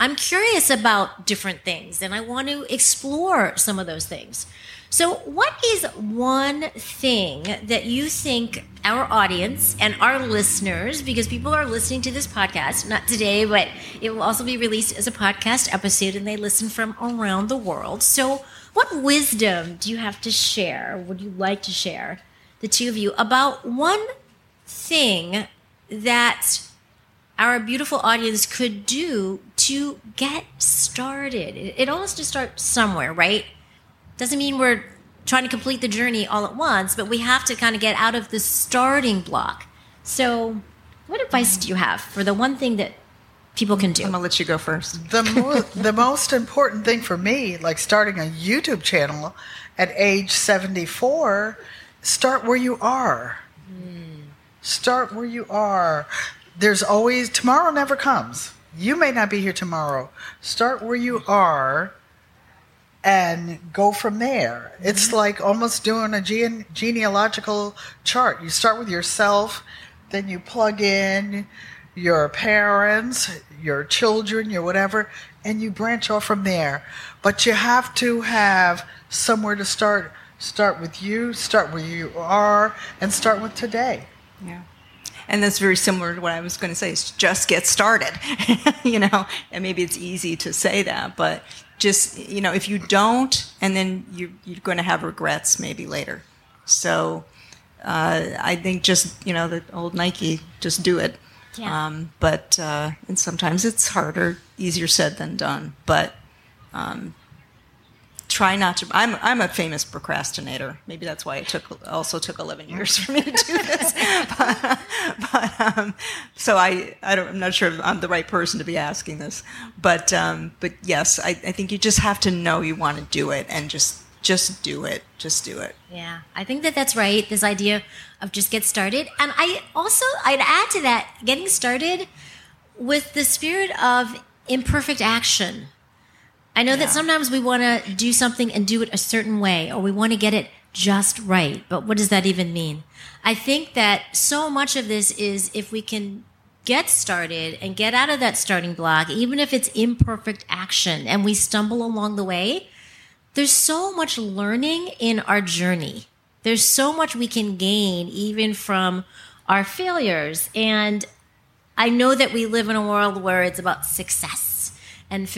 I'm curious about different things and I want to explore some of those things. So, what is one thing that you think our audience and our listeners, because people are listening to this podcast, not today, but it will also be released as a podcast episode and they listen from around the world. So, what wisdom do you have to share? Would you like to share, the two of you, about one thing that our beautiful audience could do to get started. It, all has to start somewhere, right? Doesn't mean we're trying to complete the journey all at once, but we have to kind of get out of the starting block. So, what advice do you have for the one thing that people can do? I'm gonna let you go first. The, mo- the most important thing for me, like starting a YouTube channel at age 74, start where you are. Hmm. Start where you are. There's always, tomorrow never comes. You may not be here tomorrow. Start where you are and go from there. It's mm-hmm. like almost doing a gene- genealogical chart. You start with yourself, then you plug in your parents, your children, your whatever, and you branch off from there. But you have to have somewhere to start. Start with you, start where you are, and start with today. Yeah. And that's very similar to what I was going to say. Is just get started, you know. And maybe it's easy to say that, but just you know, if you don't, and then you, you're going to have regrets maybe later. So uh, I think just you know the old Nike, just do it. Yeah. Um, but uh, and sometimes it's harder, easier said than done. But um, try not to. I'm I'm a famous procrastinator. Maybe that's why it took also took 11 years for me to do this. but, but um, so I I don't I'm not sure if I'm the right person to be asking this. But um, but yes, I, I think you just have to know you want to do it and just just do it. Just do it. Yeah, I think that that's right. This idea of just get started. And I also, I'd add to that getting started with the spirit of imperfect action. I know that sometimes we want to do something and do it a certain way, or we want to get it just right. But what does that even mean? I think that so much of this is if we can get started and get out of that starting block, even if it's imperfect action and we stumble along the way, there's so much learning in our journey. There's so much we can gain even from our failures. And I know that we live in a world where it's about success and,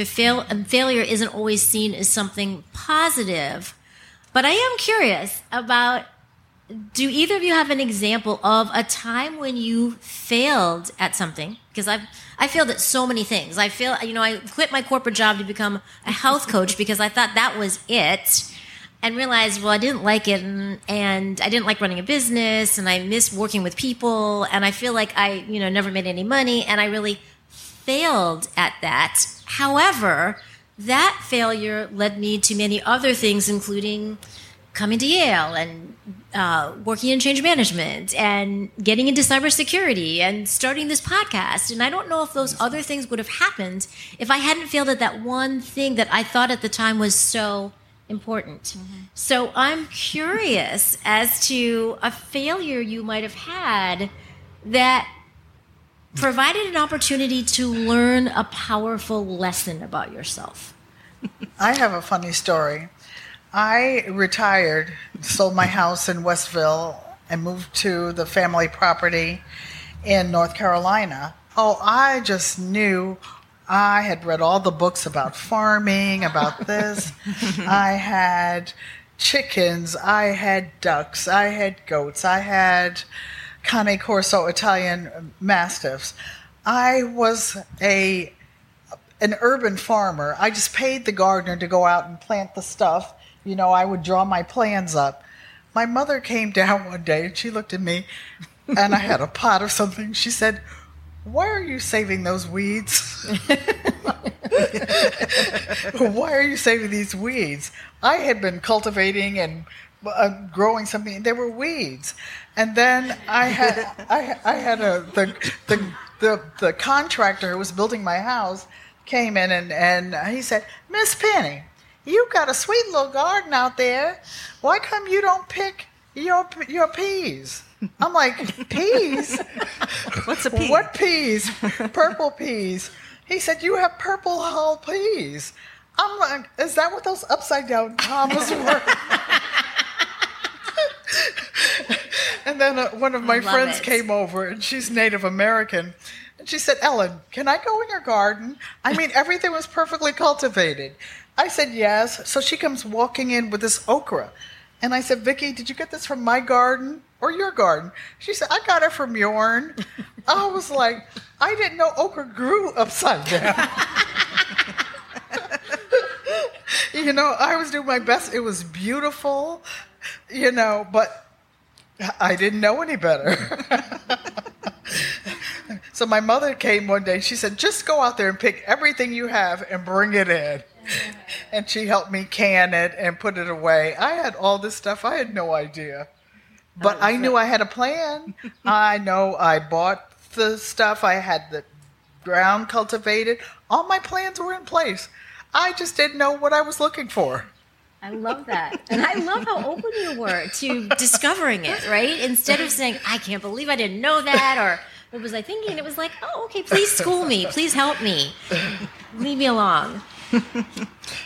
and failure isn't always seen as something positive. But I am curious about do either of you have an example of a time when you failed at something? Because I've I failed at so many things. I feel you know I quit my corporate job to become a health coach because I thought that was it, and realized well I didn't like it, and, and I didn't like running a business, and I miss working with people, and I feel like I you know never made any money, and I really failed at that. However, that failure led me to many other things, including coming to Yale and uh, working in change management and getting into cybersecurity and starting this podcast. And I don't know if those other things would have happened if I hadn't failed at that one thing that I thought at the time was so important. Mm-hmm. So I'm curious as to a failure you might have had that provided an opportunity to learn a powerful lesson about yourself. I have a funny story. I retired, sold my house in Westville, and moved to the family property in North Carolina. Oh, I just knew I had read all the books about farming, about this. I had chickens, I had ducks, I had goats, I had Cane Corso Italian mastiffs. I was a an urban farmer. I just paid the gardener to go out and plant the stuff you know, I would draw my plans up. My mother came down one day and she looked at me and I had a pot of something. She said, Why are you saving those weeds? Why are you saving these weeds? I had been cultivating and uh, growing something. There were weeds, and then I had I, I had a the, the the the contractor who was building my house came in and and he said, Miss Penny, you got a sweet little garden out there. Why come you don't pick your your peas? I'm like, peas? What's a pea? What peas? Purple peas. He said, You have purple hull peas. I'm like, Is that what those upside down commas were? and then uh, one of my friends it. came over, and she's Native American. And she said, Ellen, can I go in your garden? I mean, everything was perfectly cultivated. I said yes. So she comes walking in with this okra. And I said, Vicki, did you get this from my garden or your garden? She said, I got it from yourn. I was like, I didn't know okra grew upside down. you know, I was doing my best. It was beautiful, you know, but I didn't know any better. so my mother came one day. and She said, just go out there and pick everything you have and bring it in and she helped me can it and put it away. I had all this stuff. I had no idea. But I knew I had a plan. I know I bought the stuff. I had the ground cultivated. All my plans were in place. I just didn't know what I was looking for. I love that. And I love how open you were to discovering it, right? Instead of saying, I can't believe I didn't know that, or what was I thinking? It was like, oh, okay, please school me. Please help me. Leave me alone.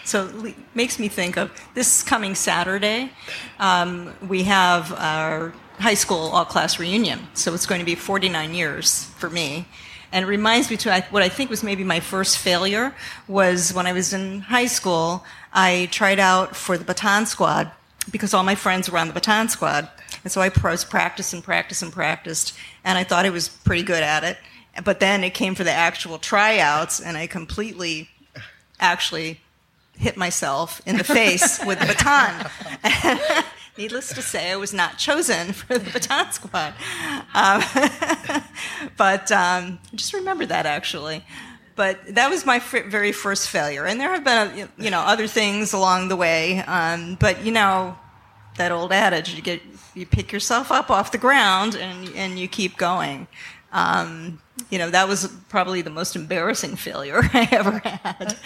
so it makes me think of this coming Saturday. Um, we have our high school all class reunion. So it's going to be 49 years for me. And it reminds me to what I think was maybe my first failure was when I was in high school. I tried out for the baton squad because all my friends were on the baton squad. And so I was practiced and practiced and practiced, and I thought I was pretty good at it. But then it came for the actual tryouts, and I completely actually hit myself in the face with the baton. Needless to say, I was not chosen for the baton squad. Um, but um, just remember that actually. But that was my very first failure, and there have been you know other things along the way. Um, but you know that old adage: you get you pick yourself up off the ground and and you keep going. Um, you know, that was probably the most embarrassing failure I ever had.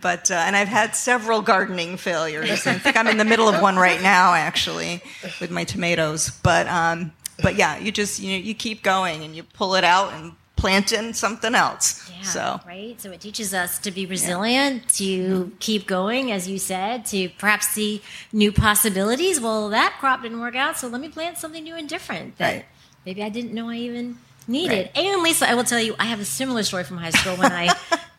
But, uh, and I've had several gardening failures. I think I'm in the middle of one right now, actually, with my tomatoes. But, um, but yeah, you just, you know, you keep going and you pull it out and plant in something else. Yeah, so right. So it teaches us to be resilient, to keep going, as you said, to perhaps see new possibilities. Well, that crop didn't work out, so let me plant something new and different that Right. maybe I didn't know I even needed. And Lisa, I will tell you, I have a similar story from high school when I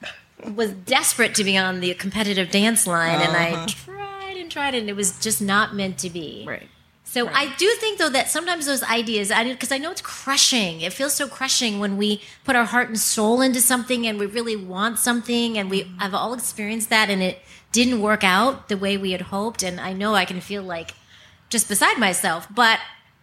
was desperate to be on the competitive dance line, and I uh-huh. tried and tried, and it was just not meant to be. right. So I do think though that sometimes those ideas, I because I know it's crushing. It feels so crushing when we put our heart and soul into something and we really want something, and we mm-hmm. have all experienced that, and it didn't work out the way we had hoped. And I know I can feel like just beside myself, but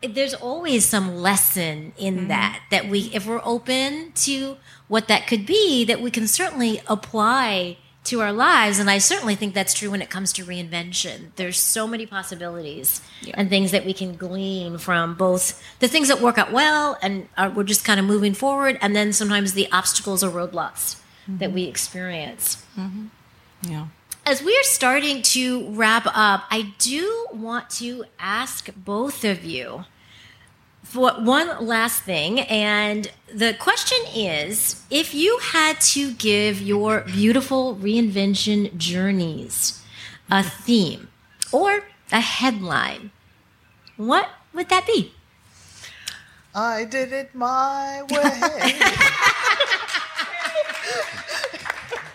there's always some lesson in mm-hmm. that that we, if we're open to what that could be, that we can certainly apply to our lives. And I certainly think that's true when it comes to reinvention. There's so many possibilities and things that we can glean from both the things that work out well and are, we're just kind of moving forward, and then sometimes the obstacles or roadblocks that mm-hmm. we experience. Mm-hmm. Yeah. As we are starting to wrap up, I do want to ask both of you for one last thing. And the question is if you had to give your beautiful reinvention journeys a theme or a headline, what would that be? I did it my way.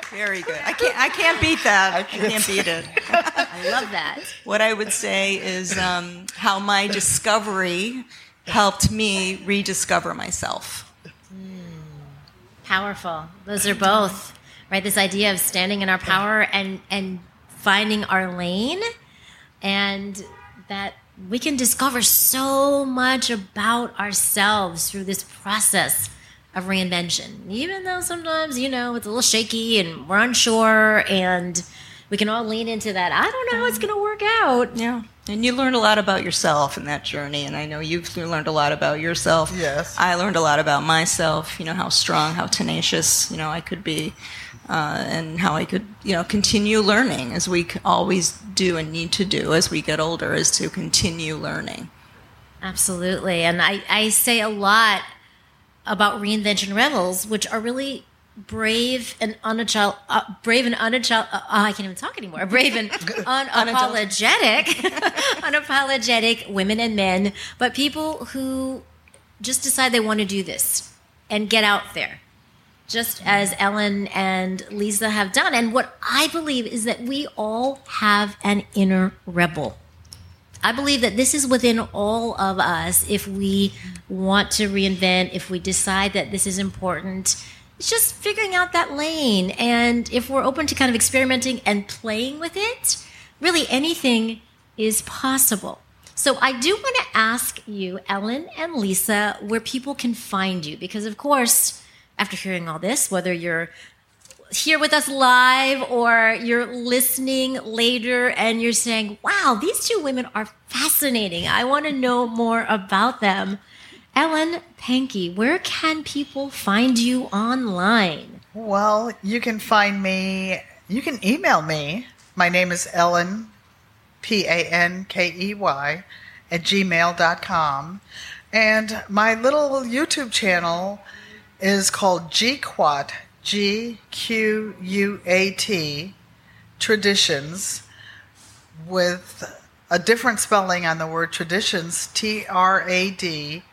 Very good. I can't. I can't beat that. I can't, beat it. I love that. What I would say is um, how my discovery helped me rediscover myself. Hmm. Powerful. Those are both, right? This idea of standing in our power and and finding our lane and that we can discover so much about ourselves through this process of reinvention. Even though sometimes, you know, it's a little shaky and we're unsure and we can all lean into that. I don't know how it's mm. going to work out. Yeah. And you learned a lot about yourself in that journey, and I know you've learned a lot about yourself. Yes. I learned a lot about myself. You know how strong, how tenacious, you know I could be, uh, and how I could, you know, continue learning as we always do and need to do as we get older, is to continue learning. Absolutely. And I, I say a lot about reinvention rebels, which are really brave and unachal- uh, brave and unachal- uh, I can't even talk anymore. Brave and unapologetic, unapologetic women and men, but people who just decide they want to do this and get out there just as Ellen and Lisa have done. And what I believe is that we all have an inner rebel. I believe that this is within all of us if we want to reinvent, if we decide that this is important. It's just figuring out that lane. And if we're open to kind of experimenting and playing with it, really anything is possible. So I do want to ask you, Ellen and Lisa, where people can find you. Because, of course, after hearing all this, whether you're here with us live or you're listening later and you're saying, wow, these two women are fascinating. I want to know more about them. Ellen Pankey, where can people find you online? Well, you can find me, you can email me. My name is Ellen, P A N K E Y, at gmail.com. And my little YouTube channel is called GQuat, G Q U A T, Traditions, with a different spelling on the word traditions, T R A D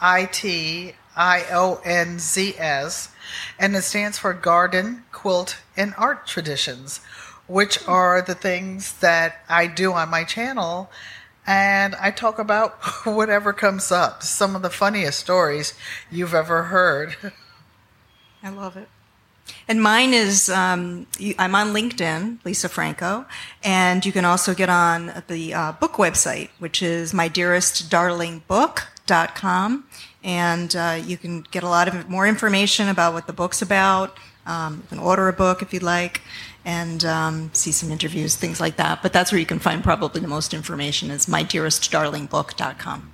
I T I O N Z S, and it stands for Garden, Quilt, and Art Traditions, which are the things that I do on my channel. And I talk about whatever comes up, some of the funniest stories you've ever heard. I love it. And mine is um, I'm on LinkedIn, Lisa Franco, and you can also get on the uh, book website, which is mydearestdarlingbook.com, and uh, you can get a lot of more information about what the book's about. Um, you can order a book if you'd like, and um, see some interviews, things like that. But that's where you can find probably the most information is mydearestdarlingbook.com.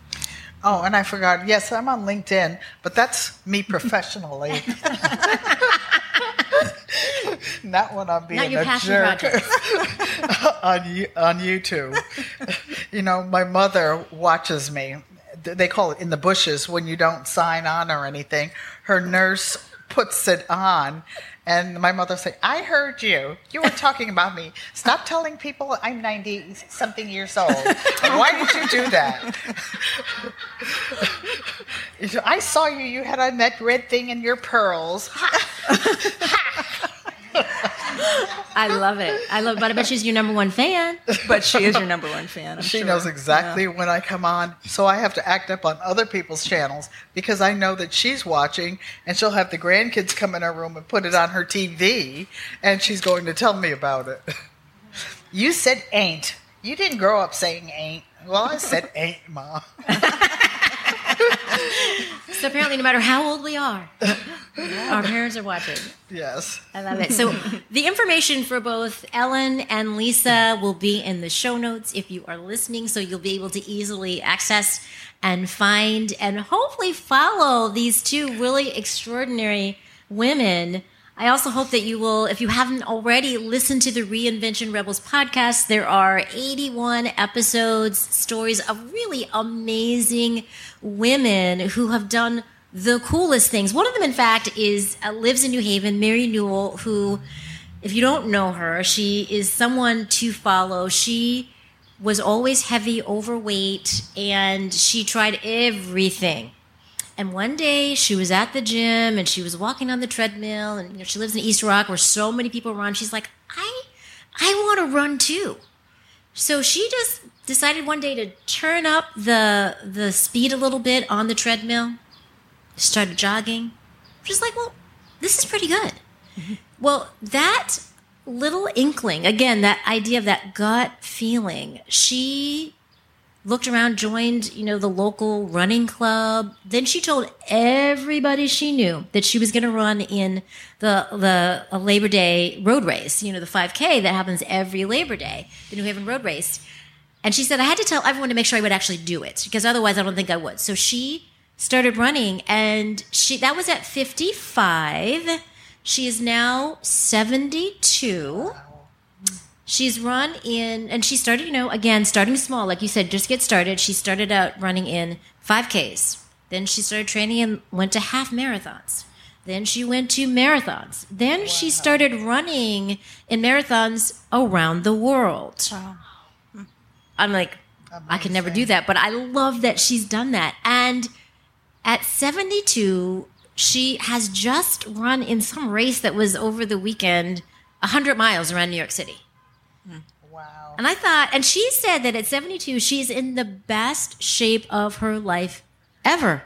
Oh, and I forgot. Yes, I'm on LinkedIn, but that's me professionally. Not when I'm being a jerk on on YouTube. you know, my mother watches me. they call it in the bushes when you don't sign on or anything. Her nurse puts it on. And my mother said, I heard you. You were talking about me. Stop telling people I'm 90 something years old. Why did you do that? I saw you. You had on that red thing in your pearls. I love it. I love. But I bet she's your number one fan. But she is your number one fan. I'm she sure. knows exactly Yeah. when I come on, so I have to act up on other people's channels because I know that she's watching, and she'll have the grandkids come in her room and put it on her TV, and she's going to tell me about it. You said ain't. You didn't grow up saying ain't. Well, I said ain't, mom. So apparently, no matter how old we are, our parents are watching. Yes. I love it. So the information for both Ellen and Lisa will be in the show notes if you are listening, so you'll be able to easily access and find and hopefully follow these two really extraordinary women. I also hope that you will, if you haven't already listen to the Reinvention Rebels podcast, there are 81 episodes, stories of really amazing women who have done the coolest things. One of them, in fact, is uh, lives in New Haven, Mary Newell, who, if you don't know her, she is someone to follow. She was always heavy, overweight, and she tried everything. And one day she was at the gym and she was walking on the treadmill, and you know, she lives in East Rock where so many people run. She's like, I, I want to run too. So she just decided one day to turn up the the speed a little bit on the treadmill. Started jogging. She's like, well, this is pretty good. Mm-hmm. Well, that little inkling, again, that idea of that gut feeling, she looked around, joined, you know, the local running club. Then she told everybody she knew that she was going to run in the the Labor Day road race, you know, the 5K that happens every Labor Day, the New Haven road race. And she said, I had to tell everyone to make sure I would actually do it because otherwise I don't think I would. So she started running and she that was at 55. She is now 72. She's run in, and she started, you know, again, starting small, like you said, just get started. She started out running in 5Ks. Then she started training and went to half marathons. Then she went to marathons. Then she started running in marathons around the world. I'm like, I could never do that, but I love that she's done that. And at 72, she has just run in some race that was over the weekend 100 miles around New York City. Wow. And I thought, and she said that at 72, she's in the best shape of her life ever.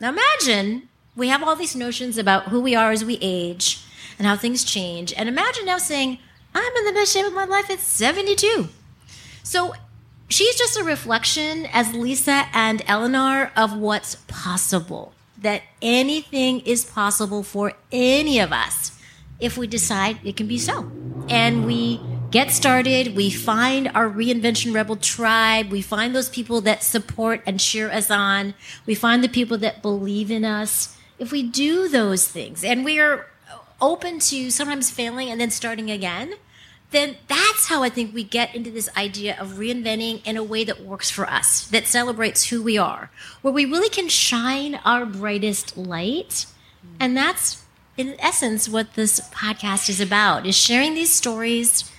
Now imagine we have all these notions about who we are as we age and how things change. And imagine now saying, I'm in the best shape of my life at 72. So she's just a reflection, as Lisa and Eleanor, of what's possible. That anything is possible for any of us if we decide it can be so. And we get started, we find our reinvention rebel tribe, we find those people that support and cheer us on, we find the people that believe in us. If we do those things and we are open to sometimes failing and then starting again, then that's how I think we get into this idea of reinventing in a way that works for us, that celebrates who we are, where we really can shine our brightest light. And that's in essence what this podcast is about is sharing these stories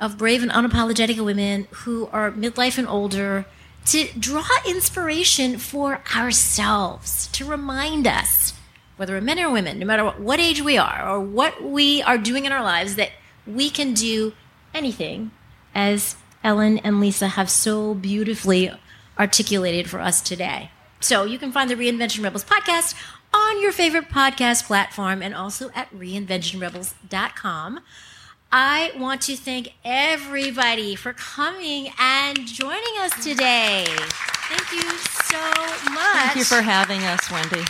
of brave and unapologetic women who are midlife and older to draw inspiration for ourselves, to remind us, whether we're men or women, no matter what, what age we are or what we are doing in our lives, that we can do anything as Ellen and Lisa have so beautifully articulated for us today. So you can find the Reinvention Rebels podcast on your favorite podcast platform and also at reinventionrebels.com. I want to thank everybody for coming and joining us today. Thank you so much. Thank you for having us, Wendy.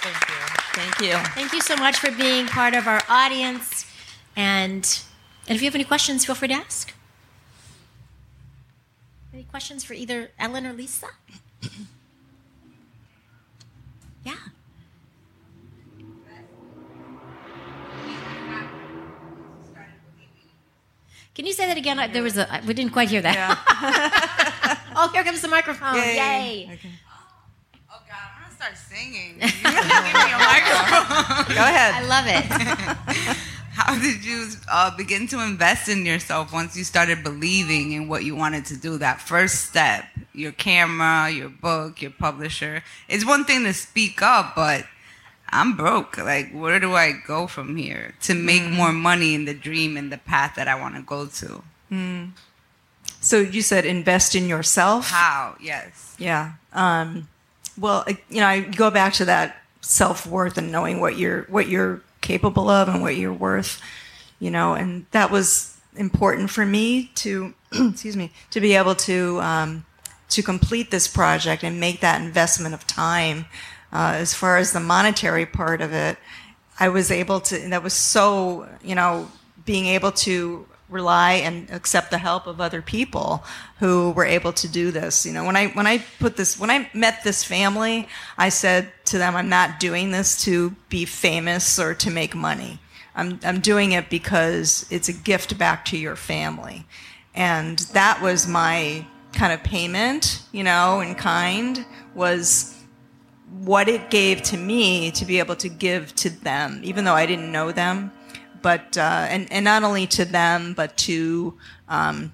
Thank you. Thank you. Thank you so much for being part of our audience. And, and if you have any questions, feel free to ask. Any questions for either Ellen or Lisa? yeah. Can you say that again? I- There was a we didn't quite hear that. oh, here comes the microphone! Yay! Okay. Oh God, I'm gonna start singing. You give me a microphone. Go ahead. I love it. How did you uh, begin to invest in yourself once you started believing in what you wanted to do? That first step, your camera, your book, your publisher. It's one thing to speak up, but I'm broke. Like, where do I go from here to make Mm-hmm. more money in the dream and the path that I want to go to? So you said invest in yourself. How? Yes. Yeah. Um, well, you know, I go back to that self worth and knowing what you're what you're capable of and what you're worth. You know, and that was important for me to excuse me to be able to um, to complete this project and make that investment of time. Uh, as far as the monetary part of it, I was able to. That was so you know being able to rely and accept the help of other people who were able to do this. You know, when I when I put this when I met this family, I said to them, I'm not doing this to be famous or to make money. I'm I'm doing it because it's a gift back to your family. And that was my kind of payment, you know, in kind was what it gave to me to be able to give to them, even though I didn't know them, but uh, and and not only to them, but to um,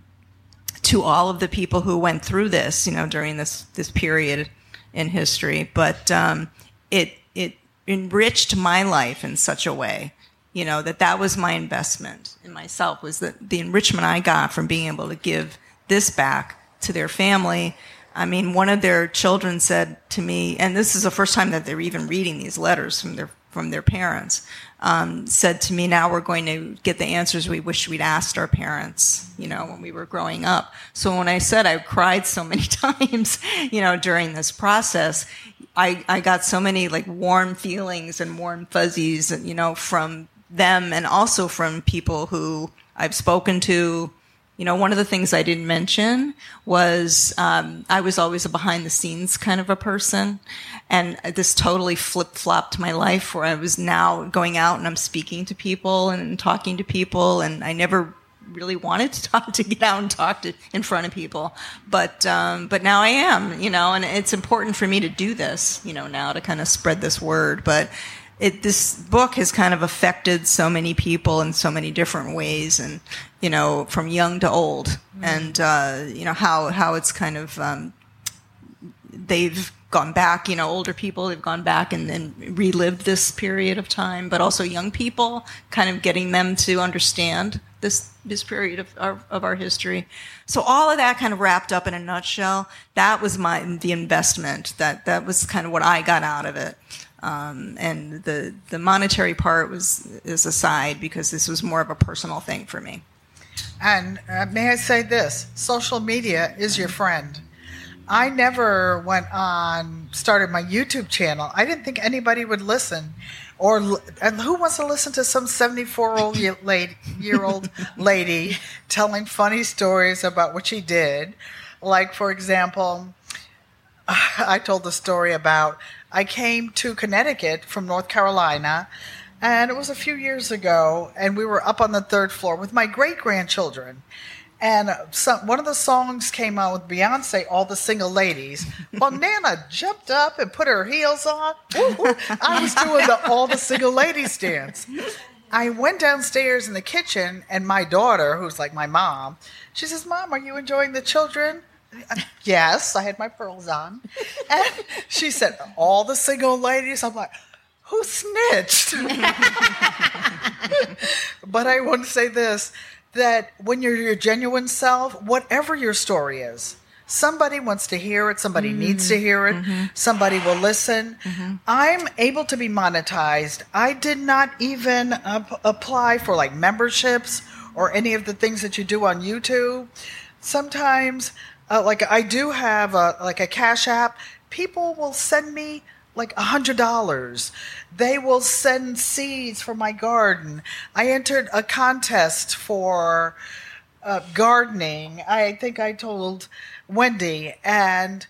to all of the people who went through this, you know, during this this period in history. But um, it it enriched my life in such a way, you know, that that was my investment in myself was that the enrichment I got from being able to give this back to their family. I mean, one of their children said to me, and this is the first time that they're even reading these letters from their from their parents, um, said to me, "Now we're going to get the answers we wish we'd asked our parents, you know, when we were growing up." So when I said I cried so many times, you know, during this process, I I got so many like warm feelings and warm fuzzies, you know, from them and also from people who I've spoken to. You know, one of the things I didn't mention was um, I was always a behind the scenes kind of a person. And this totally flip flopped my life where I was now going out and I'm speaking to people and talking to people. And I never really wanted to talk to get out and talk to in front of people but um, but now I am you know and it's important for me to do this you know now to kind of spread this word but it this book has kind of affected so many people in so many different ways and you know from young to old and uh, you know how how it's kind of um, they've gone back, you know, older people, they've gone back and, and relived this period of time, but also young people, kind of getting them to understand this this period of our, of our history. So all of that kind of wrapped up in a nutshell. That was my the investment. That that was kind of what I got out of it. Um, and the the monetary part was is aside because this was more of a personal thing for me. And uh, may I say this social media is your friend. I never went on, started my YouTube channel. I didn't think anybody would listen. Or and who wants to listen to some 74 old year lady, year old lady telling funny stories about what she did? Like, for example, I told the story about I came to Connecticut from North Carolina, and it was a few years ago, and we were up on the third floor with my great grandchildren. And some, one of the songs came on with Beyonce, All the Single Ladies. Well, Nana jumped up and put her heels on. Woo, woo. I was doing the All the Single Ladies dance. I went downstairs in the kitchen, and my daughter, who's like my mom, she says, Mom, are you enjoying the children? Yes, I had my pearls on. And she said, All the single ladies. I'm like, Who snitched? but I want to say this that when you're your genuine self, whatever your story is, somebody wants to hear it, somebody mm-hmm. needs to hear it, mm-hmm. somebody will listen. Mm-hmm. I'm able to be monetized. I did not even ap- apply for like memberships or any of the things that you do on YouTube. Sometimes, uh, like I do have a like a Cash App, people will send me like a hundred dollars. They will send seeds for my garden. I entered a contest for uh, gardening. I think I told Wendy, and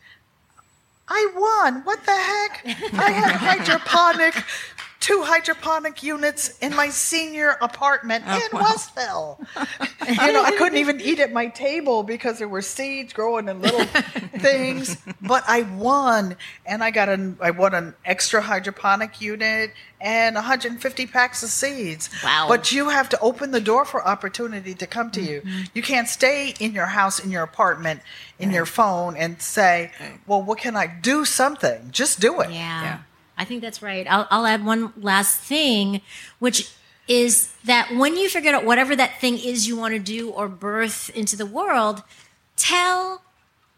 I won. What the heck? I had hydroponic two hydroponic units in my senior apartment Oh, in Westville. you know, I couldn't even eat at my table because there were seeds growing in little things. But I won, and I got an I won an extra hydroponic unit and 150 packs of seeds. Wow. But you have to open the door for opportunity to come to you. Mm-hmm. You can't stay in your house, in your apartment, in your phone, and say, "Well, what can I do? Something. Just do it." Yeah. Yeah. I think that's right. I'll, I'll add one last thing, which is that when you figure out whatever that thing is you want to do or birth into the world, tell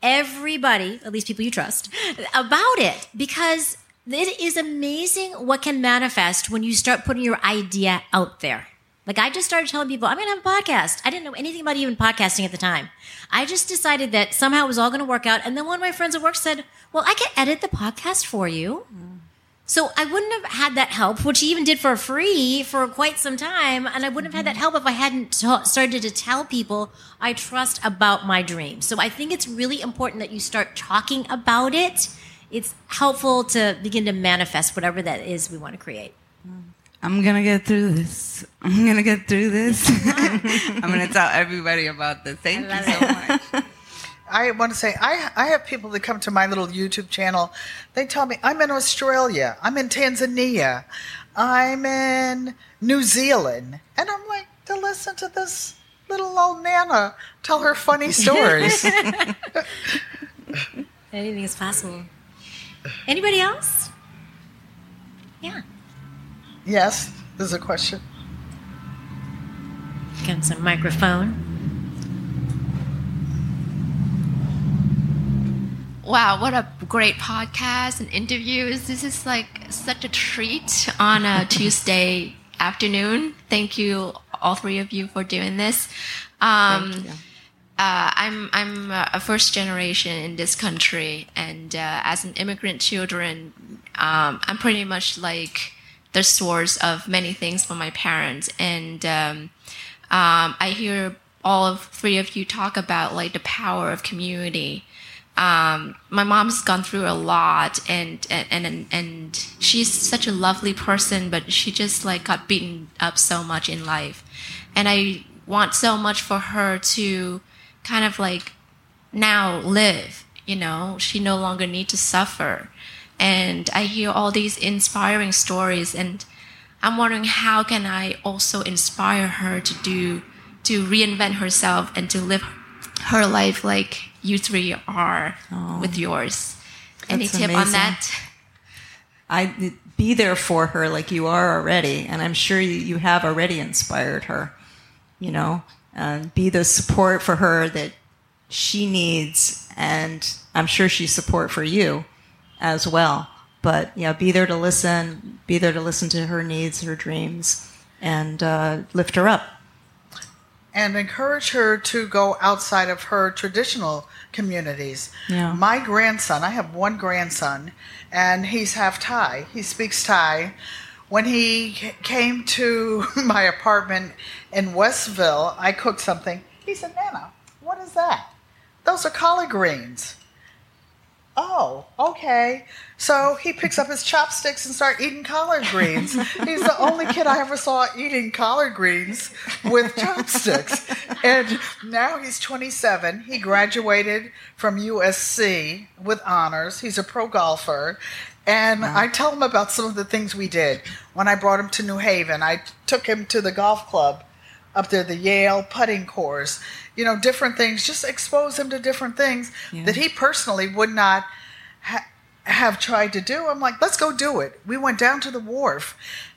everybody, at least people you trust, about it because it is amazing what can manifest when you start putting your idea out there. Like I just started telling people, I'm going to have a podcast. I didn't know anything about even podcasting at the time. I just decided that somehow it was all going to work out. And then one of my friends at work said, well, I can edit the podcast for you. So I wouldn't have had that help, which he even did for free for quite some time, and I wouldn't have had that mm-hmm. help if I hadn't ta- started to tell people I trust about my dream. So I think it's really important that you start talking about it. It's helpful to begin to manifest whatever that is we want to create. Mm. I'm gonna get through this. I'm gonna get through this. I'm gonna tell everybody about this. Thank you so much. I want to say I I have people that come to my little YouTube channel. They tell me I'm in Australia, I'm in Tanzania, I'm in New Zealand, and I'm like to listen to this little old nana tell her funny stories. Anything is possible. Anybody else? Yeah. yes, there's a question. Got some microphone. Wow, what a great podcast and interviews. This is like such a treat on a Tuesday afternoon. Thank you, all three of you, for doing this. Um, uh, I'm I'm a first generation in this country, and uh, as an immigrant children, um, I'm pretty much like the source of many things for my parents, and um, um, I hear all of three of you talk about like the power of community. Um, my mom's gone through a lot, and and and and she's such a lovely person, but she just like got beaten up so much in life, and I want so much for her to kind of like now live you know? She no longer need to suffer. And i hear all these inspiring stories and i'm wondering how can i also inspire her to do to reinvent herself and to live her life like you three are with yours any tip on that I be there for her like you are already, and I'm sure you, you have already inspired her. You know, and be the support for her that she needs, and I'm sure she's support for you as well. But yeah, be there to listen, be there to listen to her needs, her dreams, and uh, lift her up. And encourage her to go outside of her traditional communities. Yeah. My grandson, I have one grandson, and he's half Thai. He speaks Thai. When he came to my apartment in Westville, I cooked something. He said, Nana, what is that? Those are collard greens. Oh, okay. So he picks up his chopsticks and start eating collard greens. He's the only kid I ever saw eating collard greens with chopsticks. And now he's 27. He graduated from USC with honors. He's a pro golfer. And I tell him about some of the things we did. When I brought him to New Haven, I took him to the golf club up there, the Yale putting course, you know, different things, just expose him to different things that he personally would not ha- have tried to do. I'm like, let's go do it. We went down to the wharf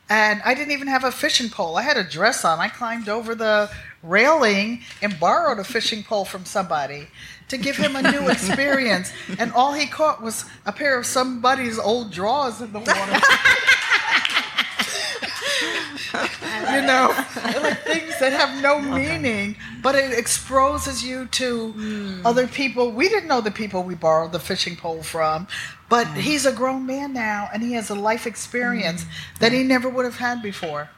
and I didn't even have a fishing pole. I had a dress on. I climbed over the railing and borrowed a fishing pole from somebody to give him a new experience. and all he caught was a pair of somebody's old drawers in the water. you know, like things that have no meaning, but it exposes you to hmm. other people. We didn't know the people we borrowed the fishing pole from, but hmm. he's a grown man now and he has a life experience hmm. that he never would have had before.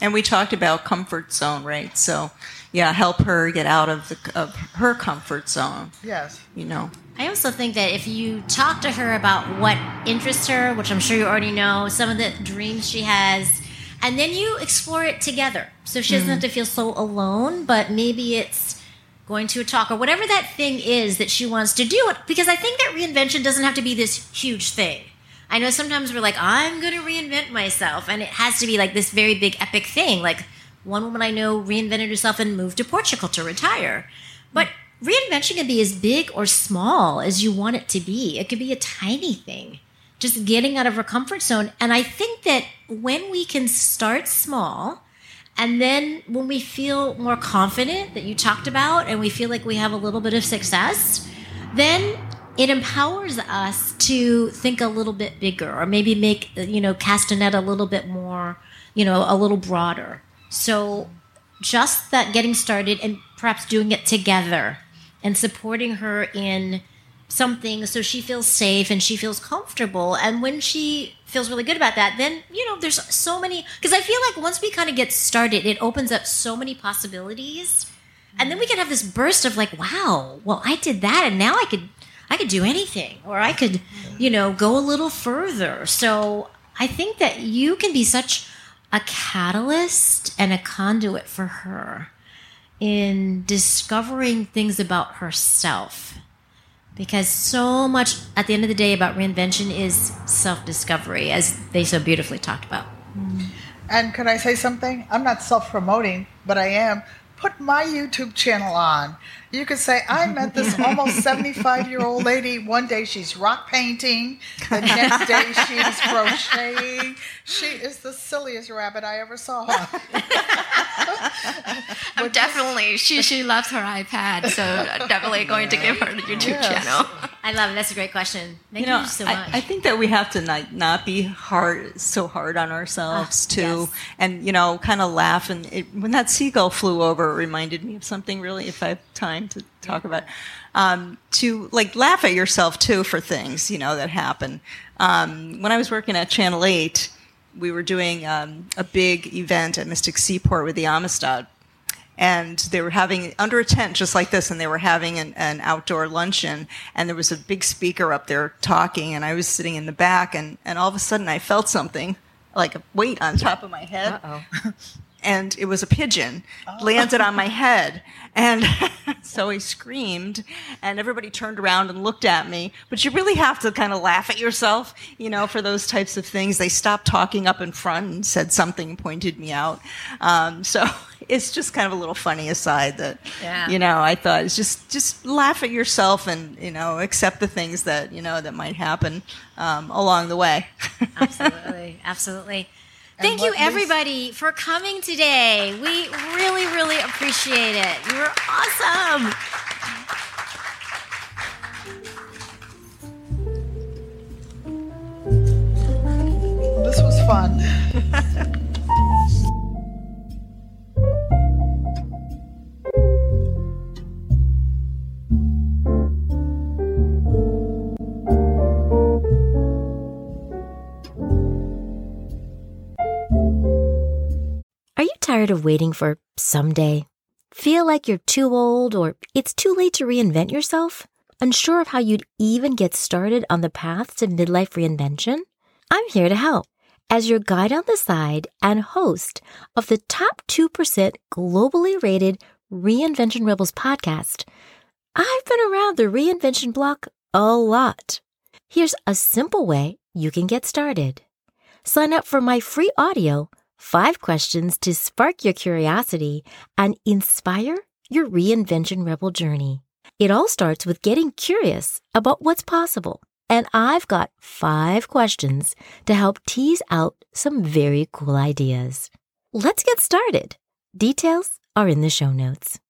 And we talked about comfort zone, right? So, yeah, help her get out of the of her comfort zone. Yes. You know, I also think that if you talk to her about what interests her, which I'm sure you already know, some of the dreams she has, and then you explore it together. So she doesn't have to feel so alone, but maybe it's going to a talk or whatever that thing is that she wants to do. Because I think that reinvention doesn't have to be this huge thing. I know sometimes we're like, I'm going to reinvent myself, and it has to be like this very big epic thing. Like one woman I know reinvented herself and moved to Portugal to retire. But reinvention can be as big or small as you want it to be. It could be a tiny thing, just getting out of our comfort zone. And I think that when we can start small, and then when we feel more confident that you talked about, and we feel like we have a little bit of success, then it empowers us to think a little bit bigger or maybe make, you know, cast a net a little bit more, you know, a little broader. So just that getting started and perhaps doing it together and supporting her in something so she feels safe and she feels comfortable. And when she feels really good about that, then, you know, there's so many, because I feel like once we kind of get started, it opens up so many possibilities. And then we can have this burst of like, wow, well, I did that and now I could, I could do anything or I could, you know, go a little further. So I think that you can be such a catalyst and a conduit for her in discovering things about herself. Because so much at the end of the day about reinvention is self discovery, as they so beautifully talked about. Mm-hmm. And can I say something? I'm not self promoting, but I am. Put my YouTube channel on. You could say, I met this almost 75 year old lady. One day she's rock painting, the next day she's crocheting. She is the silliest rabbit I ever saw. I'm definitely she she loves her iPad, so I'm definitely going to give her the YouTube Yes. channel. I love it. That's a great question. Thank you you, so much. I think that we have to not, not be hard, so hard on ourselves Ah, too, yes. and you know, kind of laugh. And it, when that seagull flew over, it reminded me of something really. If I have time to talk about, um, to like laugh at yourself too for things you know that happen. Um, when I was working at Channel Eight, we were doing um, a big event at Mystic Seaport with the Amistad. And they were having under a tent just like this and they were having an, an outdoor luncheon and there was a big speaker up there talking and i was sitting in the back and, and all of a sudden i felt something like a weight on top of my head and it was a pigeon landed on my head. And so i screamed and everybody turned around and looked at me. But you really have to kind of laugh at yourself you know for those types of things. They stopped talking up in front and said something pointed me out. Um, so it's just kind of a little funny aside that Yeah. you know i thought it's just just laugh at yourself and you know accept the things that you know that might happen um, along the way. Absolutely, absolutely. Thank you, what Lisa- everybody, for coming today. We really, really appreciate it. You were awesome. this was fun. tired of waiting for someday? Feel like you're too old or it's too late to reinvent yourself? Unsure of how you'd even get started on the path to midlife reinvention? I'm here to help as your guide on the side and host of the top 2% globally rated Reinvention Rebels podcast. I've been around the reinvention block a lot. Here's a simple way you can get started. Sign up for my free audio, five questions to spark your curiosity and inspire your reinvention rebel journey. It all starts with getting curious about what's possible. And I've got five questions to help tease out some very cool ideas. Let's get started. Details are in the show notes.